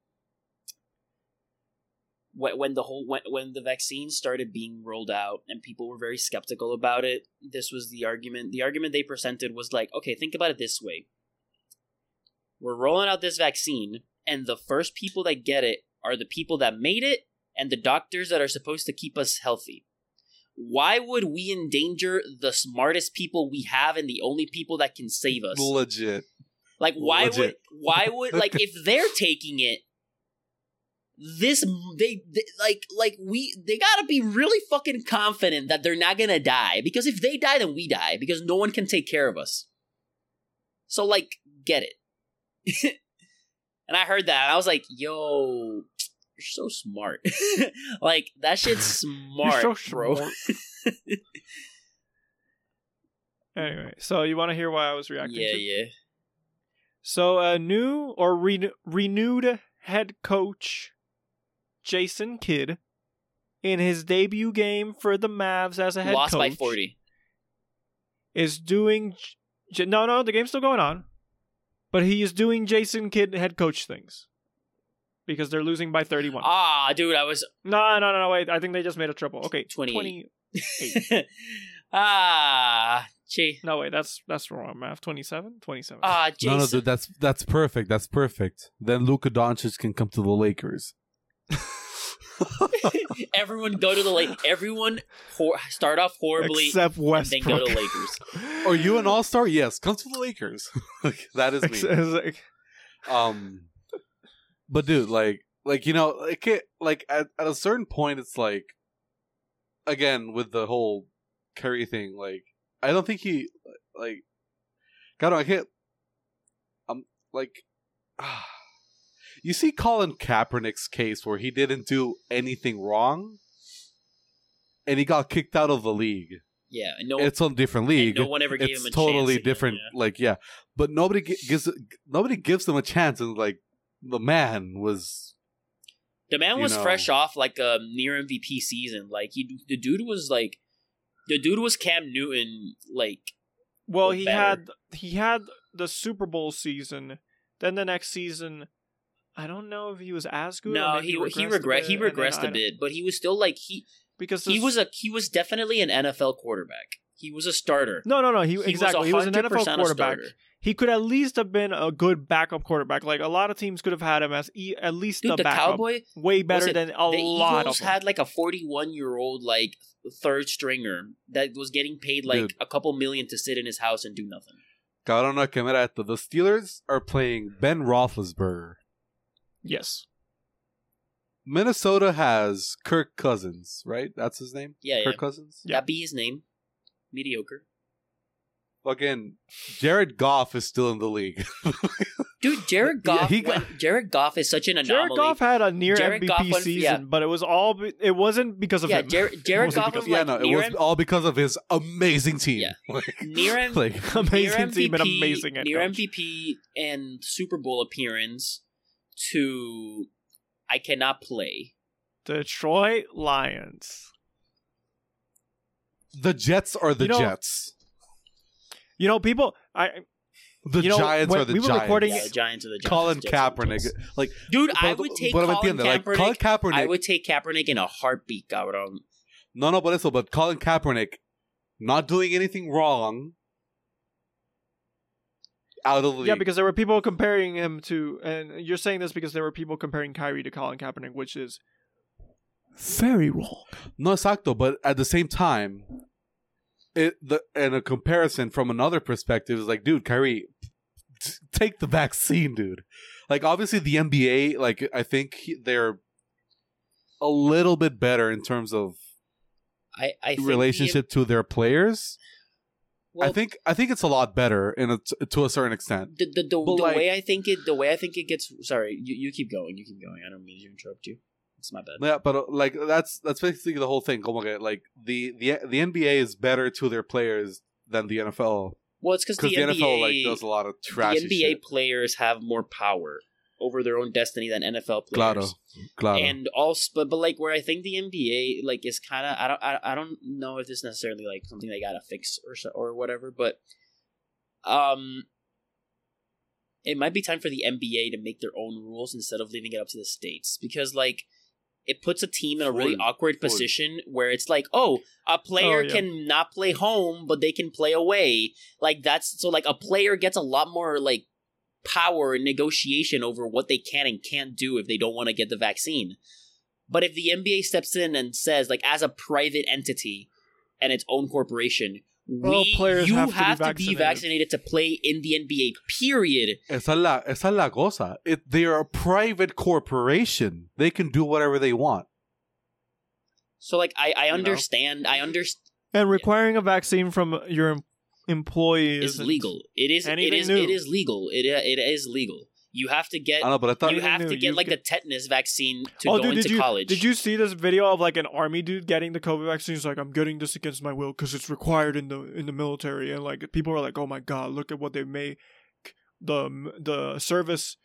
when when the whole when when the vaccine started being rolled out and people were very skeptical about it, this was the argument. The argument they presented was like, okay, think about it this way: we're rolling out this vaccine, and the first people that get it are the people that made it and the doctors that are supposed to keep us healthy why would we endanger the smartest people we have and the only people that can save us? Legit. Like why would why would like if they're taking it this they, they like like we they got to be really fucking confident that they're not to die because if they die then we die because no one can take care of us. So like get it. and I heard that and I was like, "Yo, you're so smart." like that shit's smart, You're so bro. smart. Anyway, so you want to hear why I was reacting? Yeah, to? yeah. So a new or re- renewed head coach, Jason Kidd, in his debut game for the Mavs as a head Lost coach, by 40. is doing. No, no, the game's still going on, but he is doing Jason Kidd head coach things because they're losing by thirty-one. Ah, dude, I was no, no, no, no, wait. I think they just made a triple. Okay, 28. 20. ah, gee. No, wait, that's that's wrong. Math. 27? 27. Ah, Jason. No, no, dude, that's that's perfect. That's perfect. Then Luka Doncic can come to the Lakers. Everyone go to the lake. Everyone hor- start off horribly Except and then go to Lakers. Are you an All Star? Yes, come to the Lakers. Like, that is me. like- Um, but dude, like, like you know, like, it, like at, at a certain point, it's like, again with the whole Curry thing. Like, I don't think he, like, God, I can't. I'm like, you see Colin Kaepernick's case where he didn't do anything wrong, and he got kicked out of the league. Yeah, and no, It's on a different and league no one ever gave it's him a totally chance again, different yeah. like yeah but nobody gives nobody gives them a chance and like the man was The man was know. fresh off like a near MVP season. Like he, the dude was like, the dude was Cam Newton. Like well, he better. had he had the Super Bowl season. Then the next season, I don't know if he was as good. no, maybe he he regressed regret a he bit, and regressed I a don't- bit, but he was still like he because he was a he was definitely an NFL quarterback. He was a starter. no no no he, He exactly he was an NFL quarterback. He could at least have been a good backup quarterback. Like a lot of teams could have had him as e- at least Dude, a the backup, Cowboy, way better listen, than a the lot Eagles of them. had like a 41 year old like third stringer that was getting paid like Dude. a couple million to sit in his house and do nothing. Cabrón, que mira esto. The Steelers are playing Ben Roethlisberger. Yes, Minnesota has Kirk Cousins, right? That's his name. Yeah, yeah. Kirk Cousins. Yeah. That be his name. Mediocre. Fucking Jared Goff is still in the league. Dude, Jared Yeah, Goff. he got- went- Jared Goff is such an anomaly. Jared Goff had a near Jared MVP Goff went- season, yeah. but it was all be- it wasn't because of yeah, him. Jared, Jared wasn't Goff was of- like yeah, no, it was M- all because of his amazing team. Yeah. Like, near, M- like amazing near team and amazing near coach. MVP and Super Bowl appearance to I cannot play. Detroit Lions. the Jets are the You know- Jets. You know, people. I The you know, Giants are the we were Giants. recording- Yeah, the Giants are the Giants. Colin Jets Kaepernick, like Dude, I would take but me Colin entiende, like, Kaepernick. Colin Kaepernick. I would take Kaepernick in a heartbeat, cabrón. No, no, but eso, but Colin Kaepernick not doing anything wrong out of the league. yeah, because there were people comparing him to, and you're saying this because there were people comparing Kyrie to Colin Kaepernick, which is very wrong. no exacto, but at the same time, it the and a comparison from another perspective is like, dude, Kyrie, t- take the vaccine, dude. Like obviously the NBA, like I think they're a little bit better in terms of I, I think relationship to their players. Well, I think I think it's a lot better in a, to a certain extent. the the, the, the like- way I think it the way I think it gets. Sorry, you, you keep going. You keep going. I don't mean to interrupt you. It's my bad. Yeah, but uh, like that's that's basically the whole thing. Como like the the the NBA is better to their players than the NFL Well, it's because the, the, NBA NFL like does a lot of trash the NBA shit. players have more power over their own destiny than NFL players. Claro, claro. And also, but, but like where I think the NBA like is kind of I don't I, I don't know if it's necessarily like something they gotta fix or so, or whatever, but um, it might be time for the NBA to make their own rules instead of leaving it up to the states because like it puts a team in a really Full- awkward full. position where it's like oh a player Oh, yeah. can not play home but they can play away like that's so like a player gets a lot more like power and negotiation over what they can and can't do if they don't want to get the vaccine. But if the NBA steps in and says, like, as a private entity and its own corporation, All we, players you have to be have to be vaccinated. vaccinated to play in the NBA. Period. Esa es la, esa es la cosa. It, they are a private corporation. They can do whatever they want. So, like, I, I know? understand. I understand. And requiring a vaccine from your em- employee Is legal. It is. It anything is. new. It is legal. It it is legal. You have to get. I know, but I thought You have new, to get you like can- the tetanus vaccine to oh, go dude, into did you college. did you see this video of like an army dude getting the COVID vaccine? He's like, I'm getting this against my will because it's required in the in the military, and like people are like, oh my god, look at what they make the the service,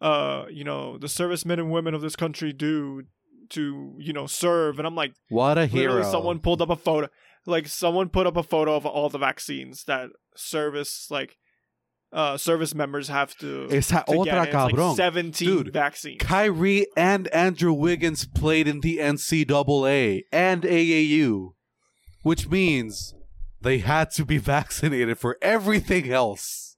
uh, you know, the servicemen and women of this country do to you know serve, and I'm like, what a hero. someone pulled up a photo, like someone put up a photo of all the vaccines that service like. Uh, service members have to, Esa to get, otra and it's like cabrón. 17 Dude, vaccines. Kyrie and Andrew Wiggins played in the NCAA and AAU, which means they had to be vaccinated for everything else.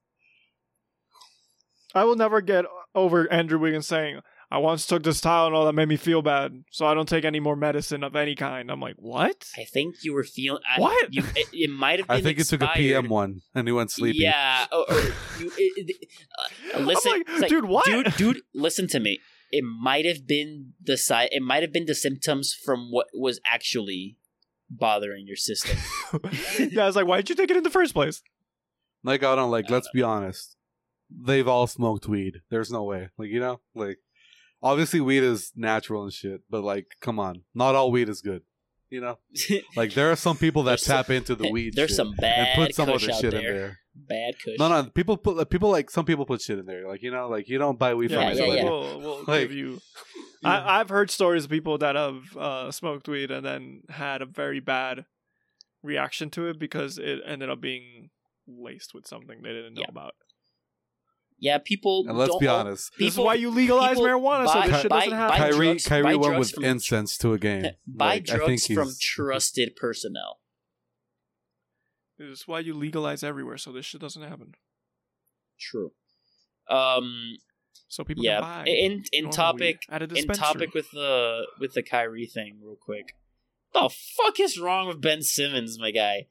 I will never get over Andrew Wiggins saying, I once took this Tylenol that made me feel bad, so I don't take any more medicine of any kind. I'm like, what? I think you were feeling. I, What? You, it, it might have. I think it took a. PM one and he went sleepy. Yeah. Or, or you, it, it, uh, listen, like, it's dude, what? Dude, dude, listen to me. It might have been the side. It might have been the symptoms from what was actually bothering your system. yeah, I was like, why did you take it in the first place? Like I don't like. Let's be honest. They've all smoked weed. There's no way. Like you know, like obviously weed is natural and shit, but like, come on, not all weed is good. You know, like there are some people that There's some- tap into the weed. There's shit some bad and put some kush other out shit there. in there. Bad kush. No, no, people put like, people like some people put shit in there. Like you know, like you don't buy weed Yeah, from yeah, so anybody. yeah. We'll, we'll Like- give you. I, I've heard stories of people that have uh, smoked weed and then had a very bad reaction to it because it ended up being laced with something they didn't know Yeah. about. Yeah, people. And let's don't be all- honest, This is why you legalize people marijuana, so this shit buy- doesn't buy happen. Kyrie drugs- Kyrie buy went with from- incense to a game. Buy Like, I think drugs from trusted personnel. This is why you legalize everywhere, so this shit doesn't happen. True. Um. So people Yeah. can buy. In in topic weed at a in topic with the with the Kyrie thing, real quick. The fuck is wrong with Ben Simmons, my guy?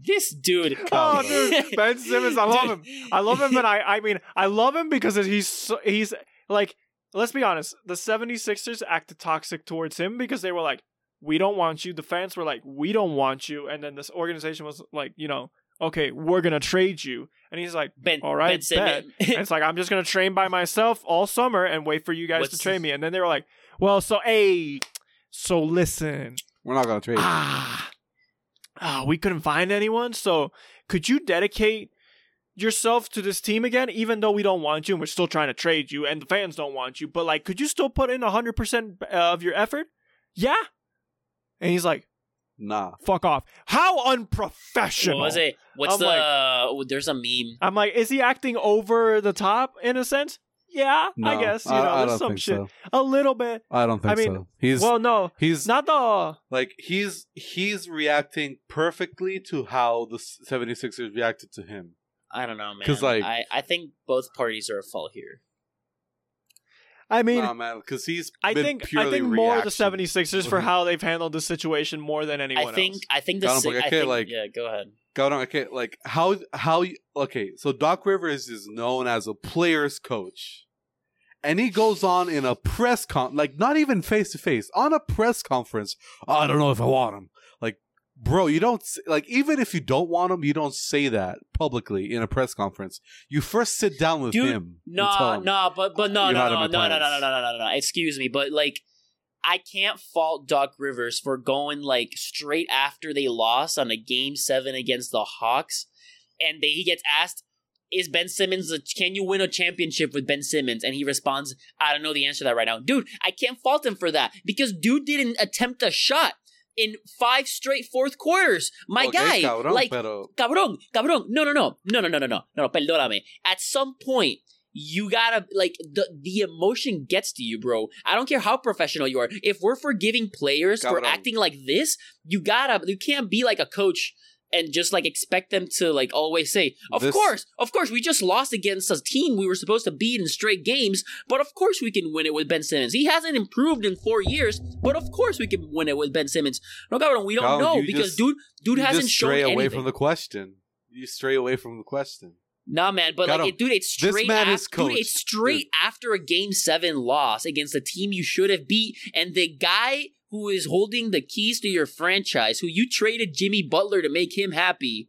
This dude. Oh, dude, Ben Simmons, I love him. I love him, and I, I mean, I love him because he's, so, he's like, let's be honest, the 76ers acted toxic towards him because they were like, we don't want you. The fans were like, we don't want you, and then this organization was like, you know, okay, we're gonna trade you, and he's like, Ben, all right, ben Simmons. and it's like I'm just gonna train by myself all summer and wait for you guys What's to trade me, and then they were like, well, so hey, so listen, We're not gonna trade. ah, ah, we couldn't find anyone. So could you dedicate yourself to this team again, even though we don't want you and we're still trying to trade you and the fans don't want you? But like, could you still put in hundred percent of your effort? Yeah. And he's like, Nah. "Fuck off! How what unprofessional!" was it? What's I'm the? like- there's a meme. I'm like, is he acting over the top in a sense? Yeah, No, I guess you know, I there's don't some think shit, so. a little bit. I don't think I mean, so. He's well, no, he's not the like he's he's reacting perfectly to how the 76ers reacted to him. I don't know, man. 'Cause, like- I, I think both parties are at fault here. I mean, nah, man, because he's. I been think I think more the reaction. 76ers for how they've handled the situation more than anyone I think else. I think the Got him, si- like, I I can't, think, like- yeah. Go ahead. Go on, okay, like how how you- okay, so Doc Rivers is known as a player's coach. And he goes on in a press con like not even face to face, on a press conference. "Oh, I don't know if I want him. Like, bro, you don't like even if you don't want him, you don't say that publicly in a press conference. You first sit down with Dude, him. tell him, no, but but no, no, no, no, no, no, no, no, no, no, no, no. Excuse me, but like, I can't fault Doc Rivers for going like straight after they lost on a game seven against the Hawks and they, he gets asked, "Is Ben Simmons? A, can you win a championship with Ben Simmons?" And he responds, "I don't know the answer to that right now, dude. I can't fault him for that because dude didn't attempt a shot." In five straight fourth quarters, my Okay, guy, cabrón, like pero cabrón, cabrón. No, no, no, no, no, no, no, no, no. Perdóname. At some point, you gotta like the the emotion gets to you, bro. I don't care how professional you are. If we're forgiving players for acting like this, you gotta you can't be like a coach and just like expect them to like always say, "Of This- course, of course, we just lost against a team we were supposed to beat in straight games, but of course we can win it with Ben Simmons. He hasn't improved in four years, but of course we can win it with Ben Simmons. No, cabrón, we don't know because just- dude, dude hasn't just shown stray anything. away from the question. You stray away from the question. Nah, man, but Got like, it, dude, it's straight. man af- is dude, it's straight after a game seven loss against a team you should have beat, and the guy who is holding the keys to your franchise, who you traded Jimmy Butler to make him happy,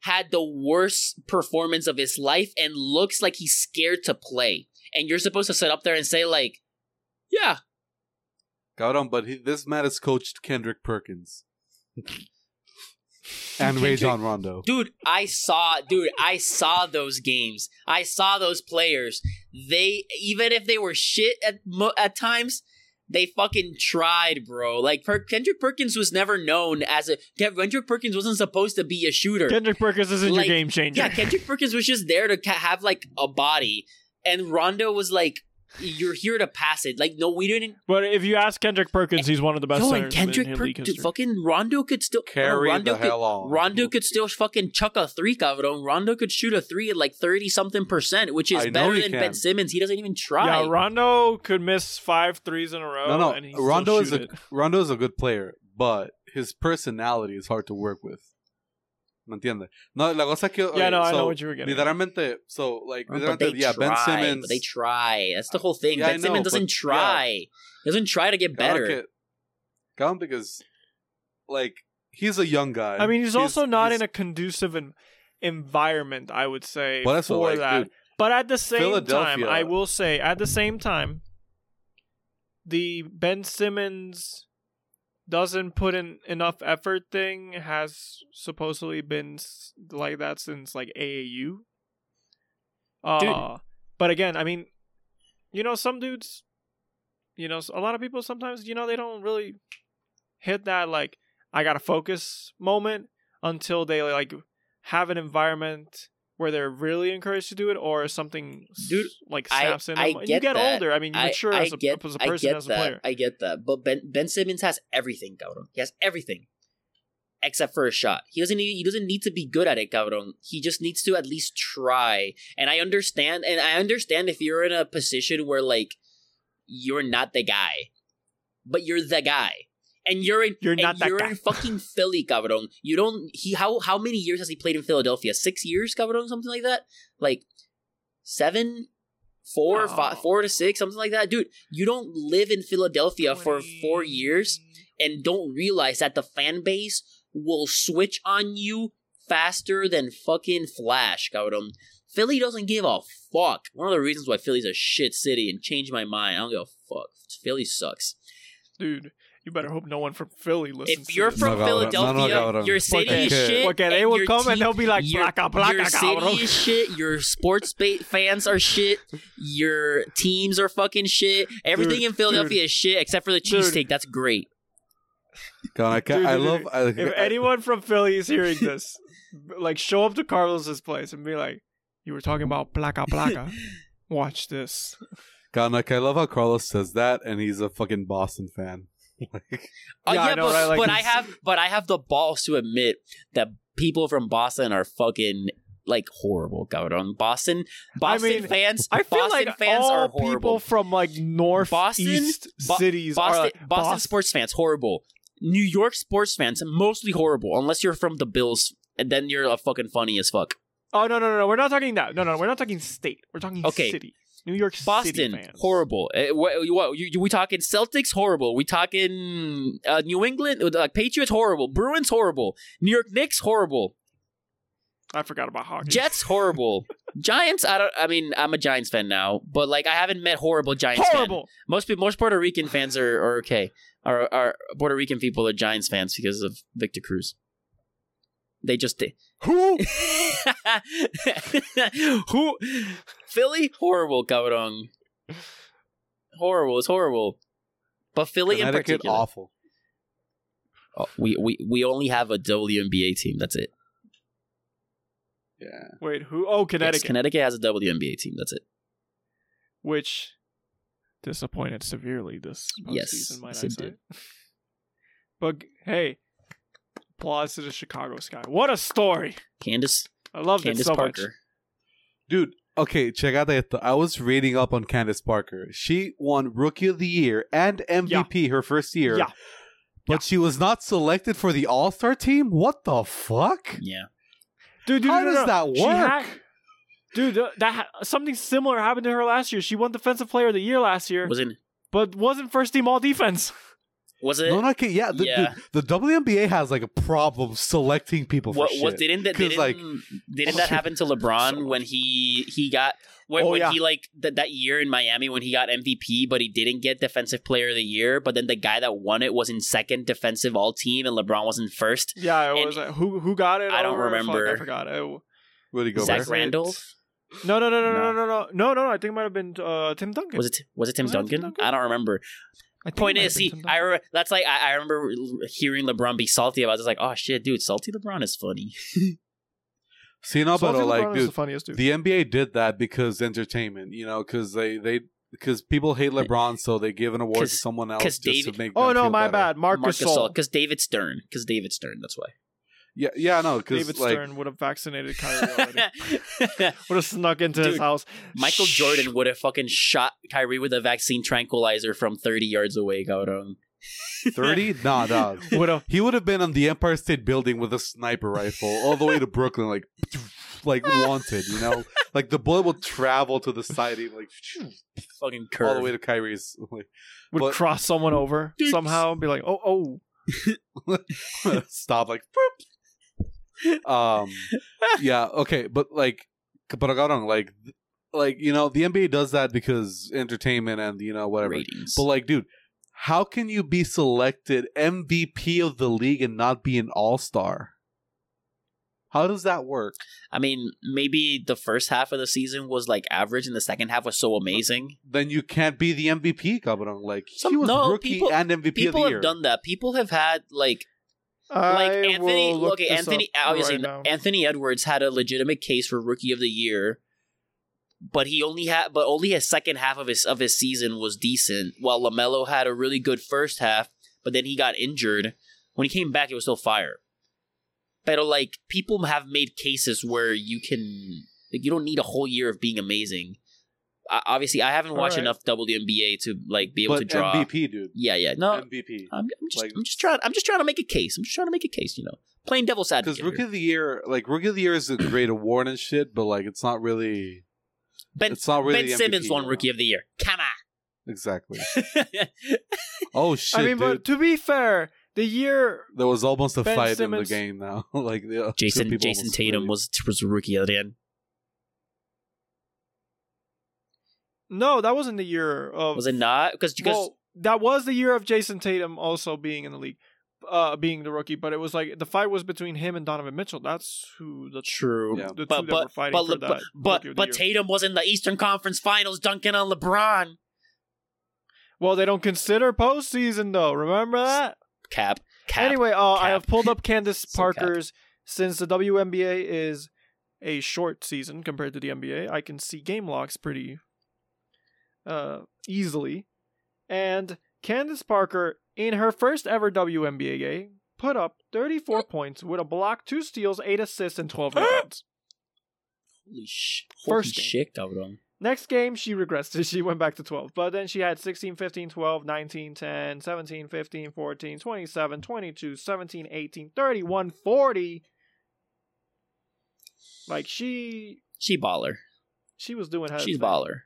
had the worst performance of his life and looks like he's scared to play. And you're supposed to sit up there and say like, "Yeah, Cabrón, but he, this man has coached Kendrick Perkins and Rajon Rondo. dude i saw dude i saw those games. I saw those players. They even if they were shit at at times they fucking tried bro. Like per- kendrick perkins was never known as a kendrick perkins wasn't supposed to be a shooter. Kendrick Perkins isn't Like, your game changer. yeah kendrick perkins was just there to have like a body. And rondo was like you're here to pass it like no we didn't but if you ask Kendrick Perkins, he's one of the best Yo, centers and Kendrick Perkins, fucking Rondo could still uh, Carry Rondo the could, hell on. Rondo could still fucking chuck a three, cabrón. Rondo could shoot a three at like thirty something percent, which is better than can. Ben Simmons. He doesn't even try. Yeah, Rondo could miss five threes in a row. No, no. and he'd still Rondo is a it. Rondo is a good player, but his personality is hard to work with. ¿Me entiendes? No, la cosa es que Yeah, okay, no, I so, know what you were getting. at. Literalmente, so like but literalmente, they yeah, try. Ben Simmons. But they try. That's the whole thing. Yeah, I ben Simmons doesn't but- try. He doesn't try to get better. que- because like he's a young guy. I mean, he's, also not he's- in a conducive en- environment, I would say, Por for like, that. dude, but at the same time, I will say, at the same time, the Ben Simmons doesn't put in enough effort thing has supposedly been like that since like AAU. Uh, but again, I mean, you know, some dudes, you know, a lot of people sometimes, you know, they don't really hit that like I gotta focus moment until they like have an environment where they're really encouraged to do it, or something Dude, like I- snaps in I them. And get you get that. older. I mean, you mature I as, a, get, as a person, as a that. player. I get that. But Ben Ben Simmons has everything, cabrón. He has everything. Except for a shot. He doesn't need he doesn't need to be good at it, cabrón. He just needs to at least try. And I understand and I understand if you're in a position where like you're not the guy. But you're the guy. And you're in You're not that you're guy. in fucking Philly, cabrón. You don't he how how many years has he played in Philadelphia? Six years, cabrón, something like that? Like seven four, No. five, four to six, something like that. Dude, you don't live in Philadelphia for four years and don't realize that the fan base will switch on you faster than fucking Flash, cabrón. Philly doesn't give a fuck. One of the reasons why Philly's a shit city and changed my mind. I don't give a fuck. Philly sucks. dude. You better hope no one from Philly listens. If you're to this. from No, cabrón. No, no, Philadelphia, your city Porque- is shit. porque they will your come and they'll be like, your, "Placa, placa, your city cabrón." is shit. Your sports ba- fans are shit. Your teams are fucking shit. Everything Dude, in Philadelphia dude. is shit except for the cheesesteak. That's great. God, I, can't, Dude, I love. I, if I- anyone from Philly is hearing this, like show up to Carlos's place and be like, "You were talking about placa placa. Watch this." God, like, I love how Carlos says that, and he's a fucking Boston fan. like, Uh, Yeah, yeah, I know, but, right? Like, but I have but I have the balls to admit that people from Boston are fucking like horrible. Cabrón. Boston Boston mean, fans. I feel Boston like fans all are horrible. people from like north Boston- east Bo- cities Boston, are like, Boston Boston- sports fans horrible. New York sports fans mostly horrible unless you're from the Bills and then you're a fucking funny as fuck. Oh no no no no! We're not talking that. No no, we're not talking state. We're talking Okay. city. New York City Boston fans. horrible. Eh, what, what you, you- we talking Celtics horrible. We talking uh, New England uh, Patriots horrible. Bruins horrible. New York Knicks horrible. I forgot about hockey. Jets horrible. Giants I don't I mean I'm a Giants fan now, but like I haven't met horrible Giants fan. Most people most Puerto Rican fans are, are okay. Are, are Puerto Rican people are Giants fans because of Victor Cruz. They just did. Who? Who? Philly? Horrible, cabrón. Horrible. It's horrible. But Philly in Connecticut, particular. awful. Oh, we, we, we only have a WNBA team. That's it. Yeah. Wait, who? Oh, Yes, Connecticut, Connecticut has a WNBA team. That's it. which disappointed severely this Yes, season, might yes, I it say. did. But hey, applause to the Chicago Sky. What a story! Candace, I love Candace it so much. Parker. Dude, okay, check out that. I was reading up on Candace Parker. She won Rookie of the Year and MVP her first year. Yeah. But she was not selected for the All Star team? What the fuck? Yeah. Dude, dude, How no, no, does no. that She work? had- dude, uh, that ha- something similar happened to her last year. She won Defensive Player of the Year last year, Was it? but wasn't first team All Defense. Was it? No, no, okay, yeah. The, Yeah. The, the WNBA has like a problem selecting people for what, shit. what didn't that 'Cause, didn't, like- didn't that happen to LeBron when he he got when, Oh, when yeah. he like th- that year in Miami when he got MVP but he didn't get defensive player of the year but then the guy that won it was in second defensive all team and LeBron was in first Yeah, it And- was. uh, who who got it? I don't remember. I forgot. It, Rudy Was Zach Gobert. Randolph no, no, no, no, No. no, no, no, no, no, no. I think it might have been uh, Tim Duncan. was it was it Tim Was it Tim Duncan? Duncan? I don't remember I think it point is have see I re- that's like I, I remember hearing LeBron be salty about it. It's like oh shit dude salty LeBron is funny See, no, but Salty uh, like, LeBron is the dude, funniest dude. the NBA did that because entertainment, you know, because they they because people hate LeBron, so they give an award to someone else just David- to make. oh them no, feel my better. bad. Marcus, Marc Gasol. because David Stern because David Stern that's why Yeah, yeah, no, because David like Stern would have vaccinated Kyrie already. would have snuck into his house. Michael Shh. Jordan would have fucking shot Kyrie with a vaccine tranquilizer from 30 yards away, cabrón. thirty, nah, dog. Would have. He would have been on the Empire State Building with a sniper rifle all the way to Brooklyn, like, like wanted, you know, like the bullet would travel to the side, and, like Fucking curve. all the way to Kyrie's. Like, Would But- cross someone over somehow and be like, oh, oh. stop like boop. Um yeah okay but like but I got on like like you know the NBA does that because entertainment and you know whatever ratings. but like dude how can you be selected MVP of the league and not be an all-star how does that work I mean, maybe the first half of the season was like average, and the second half was so amazing. then you can't be the MVP cabrón like he Some- was no, rookie people- and MVP People of the have year done that. People have had like like I Anthony. will look Okay, Anthony. Obviously, right. Anthony Edwards had a legitimate case for Rookie of the Year, but he only had, but only his second half of his of his season was decent. While LaMelo had a really good first half, but then he got injured. When he came back, it was still fire. But like people have made cases where you can, like, you don't need a whole year of being amazing. I, obviously, I haven't watched Alright. enough WNBA to like be able to but draw. MVP dude Yeah, yeah. No, MVP I'm, I'm just, Like- I'm just trying. I'm just trying to make a case. I'm just trying to make a case. You know, playing devil's advocate. because rookie here. of the year like rookie of the year is a great award and shit but like it's not really Ben it's not really Ben the Simmons MVP, won Rookie of the Year. Come Exactly. Oh shit, I mean, dude. but to be fair, the year there was almost a Ben fight Simmons- in the game now. like the, two Jayson Jayson Tatum really- was was Rookie of the Year. No, that wasn't the year of. Was it not? Because because well, that was the year of Jayson Tatum also being in the league, uh, being the rookie. But it was like the fight was between him and Donovan Mitchell. That's who the true. Yeah. the two But that but were fighting but for but that but, Rookie but, of the year. Tatum was in the Eastern Conference Finals dunking on LeBron. well, they don't consider postseason though. Remember that? Cap. Cap. Anyway, uh, I have pulled up Candace So cap. Parker's. Since the WNBA is a short season compared to the NBA, I can see game logs pretty uh, easily. And Candace Parker, in her first ever WNBA game, put up 34 points with a block, two steals, eight assists, and 12 rebounds. Holy sh! First Holy game. shit, cabrón. Next game, she regressed. She went back to 12. But then she had 16, 15, 12, 19, 10, 17, 15, 14, 27, 22, 17, 18, 31, 40. Like she She baller. she was doing her She's thing. baller.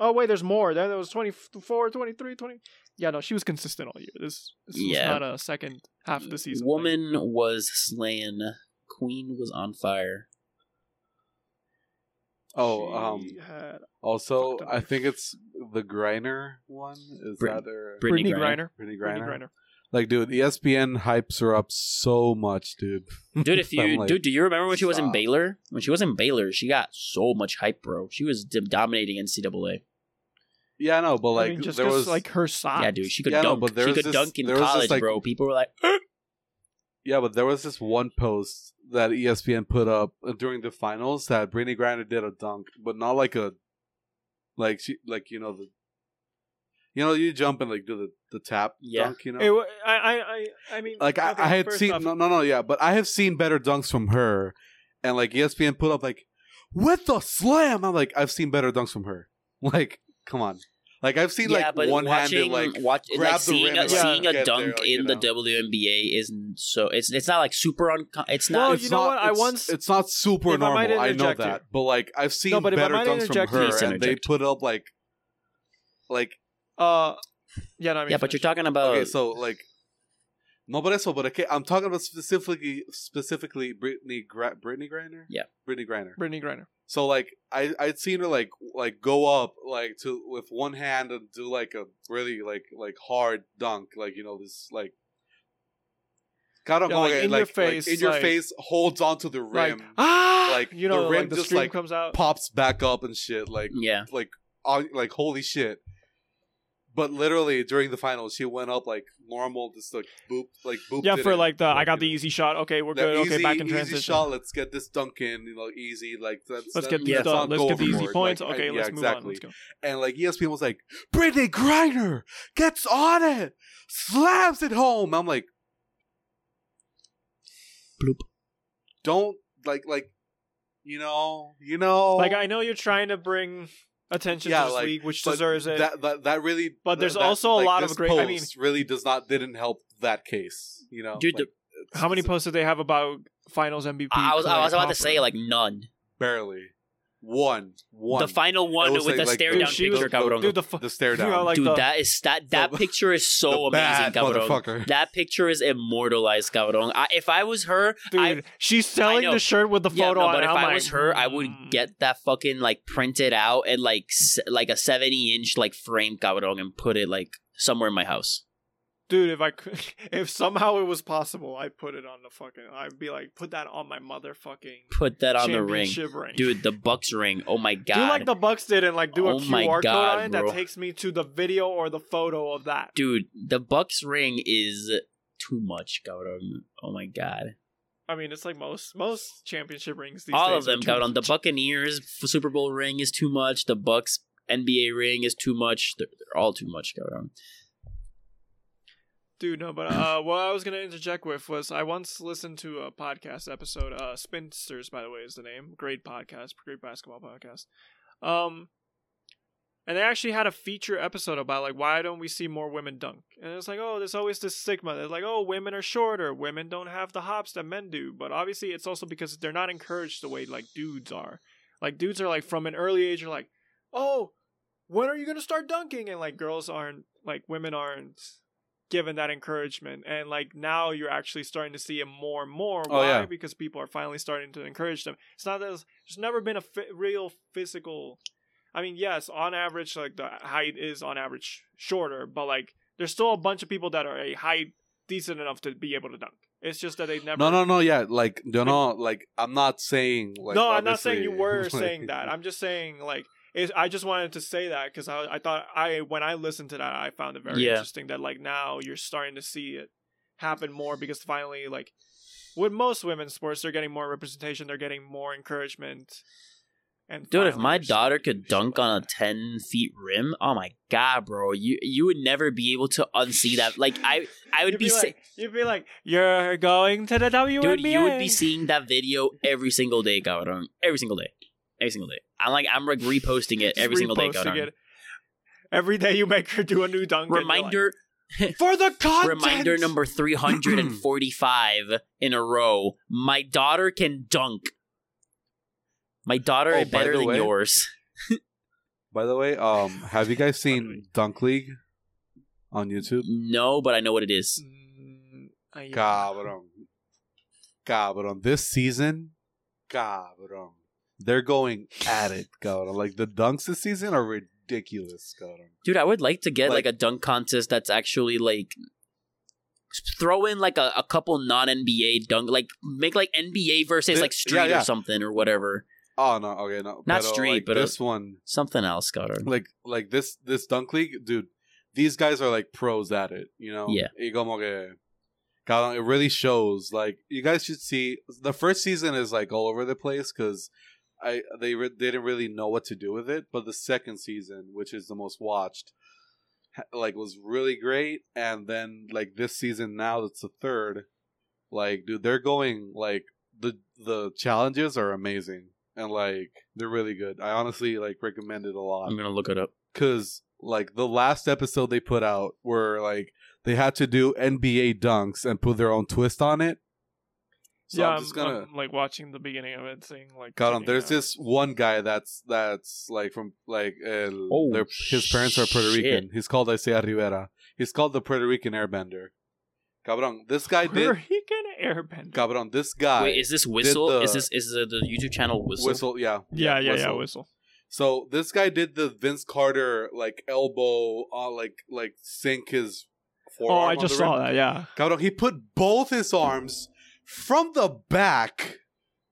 Oh, wait, there's more. Then there was 24, 23, 20. Yeah, no, she was consistent all year. This, this Yeah. was not a second half of the season. thing. Woman was slain. Queen was on fire. Oh, um, She had also. I think it's the Griner one. Is Brit- that her? Brittney Brittney Griner. Griner. Brittney Brittney Griner. Griner. Like, dude, ESPN hypes her up so much, dude. Dude, if you like, dude, do you remember when she was in. Baylor? When she was in Baylor, she got so much hype, bro. She was dominating NCAA. Yeah, I know, but like I mean, just there 'cause, was like her size. Yeah, dude, she could Yeah, no, dunk. but there she could this- dunk in there was this, college, like- bro. People were like, Yeah, but there was this one post that ESPN put up uh, during the finals that Brittney Griner did a dunk, but not like a, like she like you know the, you know you jump and like do the the tap Yeah. dunk, you know. It I, I, I, I mean, like I, okay, I had seen off- no no no yeah, but I have seen better dunks from her, and like ESPN put up like with the slam. I'm like I've seen better dunks from her. Like come on, like I've seen yeah, like one handed like watch, grab like the seeing rim a, seeing a get there, dunk like, in you the know. WNBA isn't so. It's it's not like super un. It's not. Well, it's you know not, what? I once- it's not super if I normal. I, know interject that, here. but like I've seen No, but if I better might dunks from interject her, here- Please and they interject. put up like, like Uh, yeah, no, I mean, yeah, but you're talking about. okay, so like, no, but eso, but okay, I'm talking about specifically specifically Brittney Gra- Brittney Griner, Yeah. Brittney Griner. Brittney Griner. So like I I'd seen her like like go up like to with one hand and do like a really like like hard dunk like you know this like. Kind of Yeah, like, going in like, your like, face, in your like- face, holds onto the Like rim, ah, like, you know, the know, rim like the just, like, comes out. pops back up and shit. Like yeah, like like holy shit. But literally during the finals, she went up like normal, just like boop, like boop. Yeah, for like the I got the know. easy shot. Okay, we're The good. easy, okay, back in transition. easy transition. shot. Let's get this dunk in. You know, easy. Like that's, Let's that- get these let's done. Let's get the easy overboard. points. Like, okay, yeah, let's move exactly. on. Let's go. And like ESPN was like, Brittney Griner gets on it, slams it home. I'm like, Bloop. Don't like like, you know, you know, Like I know you're trying to bring attention Yeah, to this like, league, which deserves it. That that that really. But there's that- also a like, lot of this great- I mean- really does not didn't help that case. You know, Dude, Like, it's- How many posts did they have about Finals MVP? I was I was Claire about to say like none. barely one one. The final one with like- the stare dude, down she picture, the- cabrón. dude, the, fu- the stare you know, down. like Dude, the, that is that that The- picture is so the amazing, bad cabrón. That picture is immortalized, cabrón. I, if I was her, dude, I she's selling know. the shirt with the yeah, photo no, on but if I'm I like, was her, I would mm. get that fucking like printed out and like s- like a seventy inch like frame, cabrón, and put it like somewhere in my house. Dude. If I could, if somehow it was possible, I'd put it on the fucking. I'd be like, put that on my motherfucking Put that on the ring, ring, dude. The Bucks ring. Oh my god, Do like the Bucks did and like do a Oh my QR God, code on it bro. that takes me to the video or the photo of that. dude. The Bucks ring is too much, cabrón. Oh my god. I mean, it's like most most championship rings. These All of them, cabrón. The. Buccaneers Super Bowl ring is too much. The Bucks NBA ring is too much. They're, they're all too much, cabrón. Dude, no, but uh, what I was gonna interject with was I once listened to a podcast episode. Uh, Spinsters, by the way, is the name. Great podcast, great basketball podcast. Um, and they actually had a feature episode about like why don't we see more women dunk? And it's like, oh, there's always this stigma. It's like, oh, women are shorter. Women don't have the hops that men do. But obviously, it's also because they're not encouraged the way like dudes are. Like dudes are like from an early age are like, oh, when are you gonna start dunking? And like girls aren't like women aren't given that encouragement and like now you're actually starting to see it more and more Oh, yeah. because people are finally starting to encourage them it's not that there's, there's never been a real physical i mean yes on average like the height is on average shorter but like there's still a bunch of people that are a height decent enough to be able to dunk it's just that they never No, no, no. Yeah, like you know, like I'm not saying like. no i'm not saying you were saying that i'm just saying like it's, i just wanted to say that because I, I thought i when i listened to that i found it very Yeah. interesting that like now you're starting to see it happen more because finally like with most women's sports they're getting more representation they're getting more encouragement and Dude, if my daughter could dunk on a ten feet rim, oh my god, bro, you you would never be able to unsee that. Like I, I would you'd be, be, like, you'd be like, you're going to the WNBA. dude, you would be seeing that video every single day, cabrón. Every single day, every single day. I'm like, I'm like reposting it every single day, reposting cabrón. it. Every day you make her do a new dunk. and you're like, Reminder, for the content. reminder number three hundred and forty-five in a row. My daughter can dunk. My daughter Oh, is better than way- yours. By the way, um, have you guys seen Dunk League on YouTube? No, but I know what it is. Mm, I- Cabrón, cabrón. This season, cabrón. They're going at it, cabrón. Like the dunks this season are ridiculous, cabrón. Dude, I would like to get like, Like- a dunk contest that's actually like throw in like a, a couple non NBA dunk, like make like NBA versus like Street yeah, yeah. or something or whatever. Oh no, okay, no, Not pero, street, like, but, uh, this one, Something else, Scott. like like this this dunk league, dude. These guys are like pros at it, you know. Yeah. Y como que, cabrón, it really shows. Like you guys should see. The first season is like all over the place because I they re- they didn't really know what to do with it. But the second season, which is the most watched, like was really great. And then like this season now, that's the third. Like, dude, they're going like the the challenges are amazing and like they're really good. I honestly like recommend it a lot I'm gonna look it up. because like the last episode they put out where like they had to do NBA dunks and put their own twist on it. So yeah, I'm just gonna. I'm, like watching the beginning of it, seeing like. God, checking there's out. this one guy that's that's like from like el, Oh, his parents are Puerto shit. Rican. He's called Isaiah Rivera. He's called the Puerto Rican Airbender. Cabron, this guy did Puerto did. Rican Airbender. Cabron, this guy Wait, is this whistle? the- is this is the, the YouTube channel whistle? whistle? Yeah, Yeah, yeah, yeah. whistle. Whistle. So this guy did the Vince Carter like elbow, uh, like like sink his. Oh, forearm I just saw rim. that. Yeah. Cabrón, he put both his arms from the back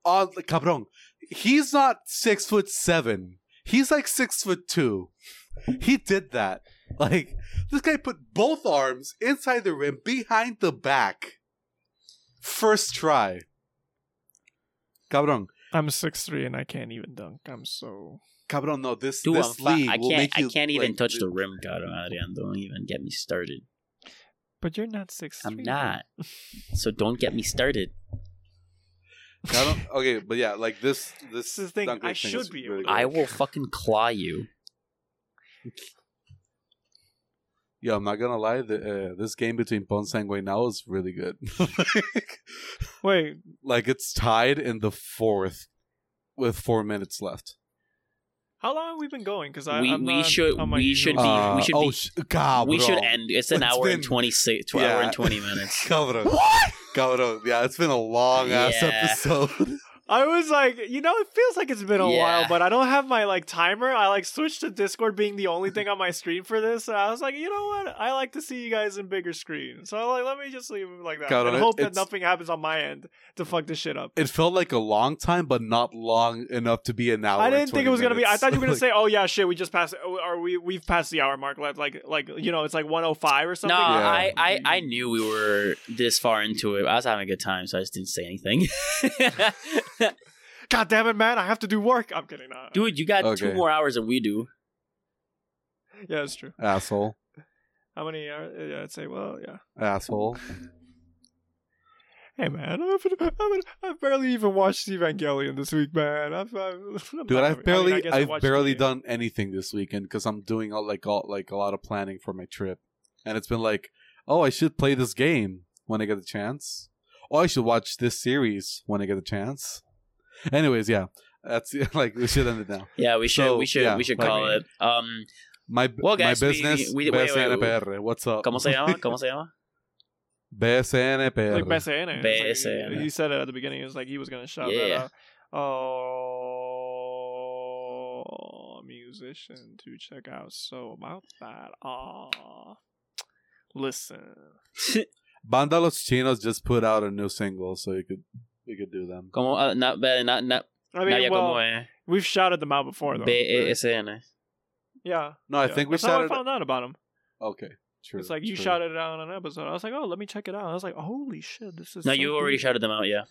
on the cabrón. He's not six foot seven. He's like six foot two. He did that. Like this guy put both arms inside the rim, behind the back. First try. Cabrón. I'm six three and I can't even dunk. I'm so. Cabrón, no, this Dude, this I'm fi- league I can't. make you I can't even like, touch the rim, God, Adrian. Don't even get me started. But you're not six. I'm not. So don't get me started. Cabrón, okay, but yeah, like this this This is thing, I thing should be really I will fucking claw you. Yo, I'm not gonna lie. The, uh, this game between Ponce and Guaynabo is really good. Wait, like it's tied in the fourth with four minutes left. How long have we been going? Because I We- I'm we not should- on my we should be- Uh, we should oh, be- sh- God, we should end. It's an It's hour been- and twenty six. Two hour Yeah. and twenty minutes. Cabrón. Cabrón. Yeah, it's been a long ass episode. I was like, you know, it feels like it's been a Yeah. while, but I don't have my like timer. I like switched to Discord being the only thing on my screen for this. And I was like, you know what? I like to see you guys in bigger screen, So like, let me just leave it like that. God, and it- hope that it's- nothing happens on my end to fuck this shit up. it felt like a long time, but not long enough to be an hour. I didn't think it was gonna be. I thought you were gonna Like, say, "Oh yeah, shit, we just passed, oh, or we we've passed the hour mark." Like like like you know, it's like 105 or No, something. Yeah. I, I I knew we were this far into it. I was having a good time, so I just didn't say anything. God damn it, man! I have to do work. I'm kidding. No, Dude, you got two more hours than we do. yeah, it's true. asshole, How many? Are, yeah, I'd say. Well, yeah. asshole. Hey man, I've, I've, I've barely even watched Evangelion this week, man. I've, I've, I'm Dude, not- I I've barely, I guess I I've watched barely the- done anything this weekend because I'm doing all, like all, like a lot of planning for my trip, and it's been like, oh, I should play this game when I get a chance. Oh, I should watch this series when I get a chance. Anyways, yeah, that's like we should end it now. Yeah, we should So, we should yeah, we should like- call it. Um, My Well, guys, my business, we- wait, wait, wait. BSNPR. What's up? ¿cómo se llama? ¿Cómo se llama? BSNPR. Like BSN. It's like- BSN. He said it at the beginning. It was like he was gonna shout Yeah. that out. Oh, musician to check out. So about that. Oh, listen. Banda Los Chinos just put out a new single, so you could you could do them. ¿Cómo? ah, na- be- na- na- I mean, Naya, well, ¿cómo es? we've shouted them out before, though. B-E-S-N. Yeah. No, I yeah. think we That's how I shouted. found out about him. Okay, true. It's like you true. shouted it out on an episode. I was like, oh, let me check it out. I was like, holy shit, this is. No, so you already good. shouted them out, yeah.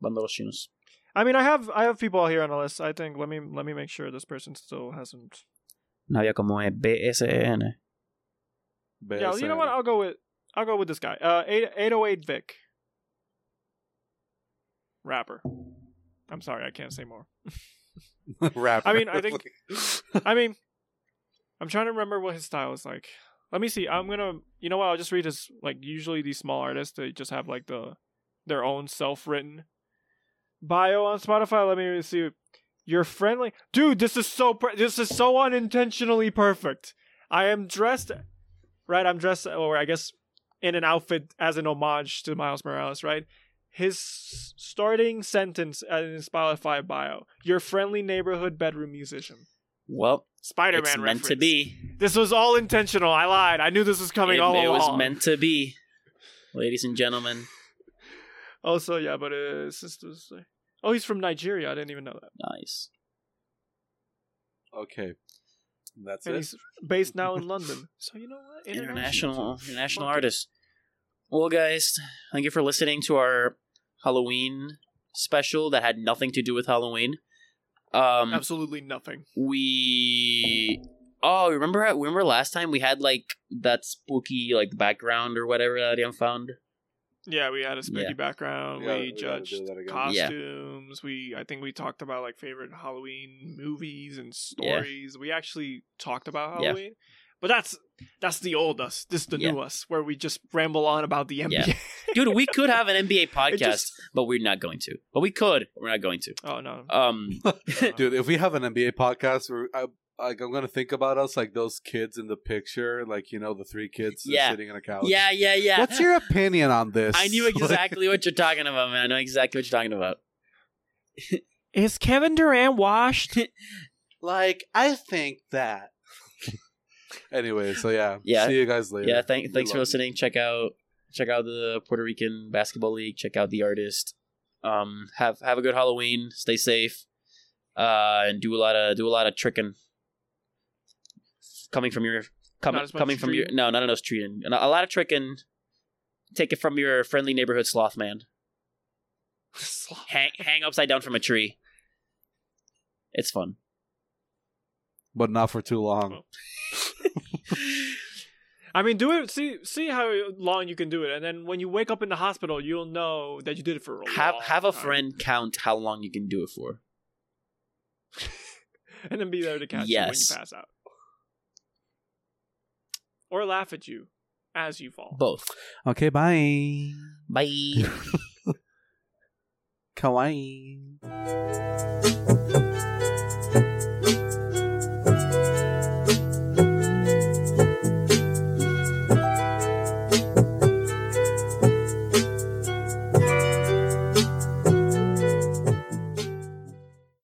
Banda Los Chinos. I mean, I have I have people here on the list. I think let me let me make sure this person still hasn't. Navia, ¿cómo es? B-S-N. Yeah, you know what? I'll go with I'll go with this guy. Uh, eight eight oh eight Vic. Rapper. I'm sorry, I can't say more. rapper. I mean, I think- I mean, I'm trying to remember what his style is like. Let me see. I'm gonna. You know what? I'll just read his like. Usually these small artists they just have like the their own self written bio on Spotify. Let me see. You're friendly, dude. This is so. Per- this is so unintentionally perfect. I am dressed, right? I'm dressed, or I guess in an outfit as an homage to Miles Morales, right? His starting sentence in his Spotify bio: "Your friendly neighborhood bedroom musician." Well, Spider-Man it's meant reference. to be. This was all intentional. I lied. I knew this was coming It, all it along. was meant to be. ladies and gentlemen. Also, yeah, but uh, sisters. Oh, he's from Nigeria. I didn't even know that. Nice. Okay. That's it. And it. he's based now in London. So you know what? International, too. international artist. Well, guys, thank you for listening to our Halloween special that had nothing to do with Halloween. Um, Absolutely nothing. we oh remember remember last time we had like that spooky like background or whatever that Ian found Yeah, we had a spooky Yeah. background. We gotta- we we judged do that. Yeah. costumes. We I think we talked about like favorite Halloween movies and stories. We actually talked about Yeah. Halloween. But that's that's the old us. This is the new us where we just ramble on about the NBA. Yeah. dude we could have an NBA podcast just- but we're not going to but we could but we're not going to oh no. um Dude, if we have an NBA podcast, we're, I, like I'm gonna think about us like those kids in the picture, like you know the three kids Yeah. sitting on a couch. yeah yeah yeah What's your opinion on this? I knew exactly what you're talking about man I know exactly what you're talking about Is Kevin Durant washed? like I think that. Anyway, so yeah, Yeah. See you guys later. yeah thank, thanks for love you. listening. Check out check out the Puerto Rican basketball league. Check out the artist. Um have have a good Halloween. Stay safe. Uh and do a lot of do a lot of tricking. Coming from your coming Not as much coming from your treating? no not enough treating. A lot of tricking. Take it from your friendly neighborhood sloth man. Hang hang upside down from a tree. It's fun. But not for too long. I mean, do it. See, see how long you can do it, and then when you wake up in the hospital, you'll know that you did it for a have long have a time. friend count how long you can do it for and then be there to catch Yes. you when you pass out, or laugh at you as you fall. both Okay, bye. bye Kawaii.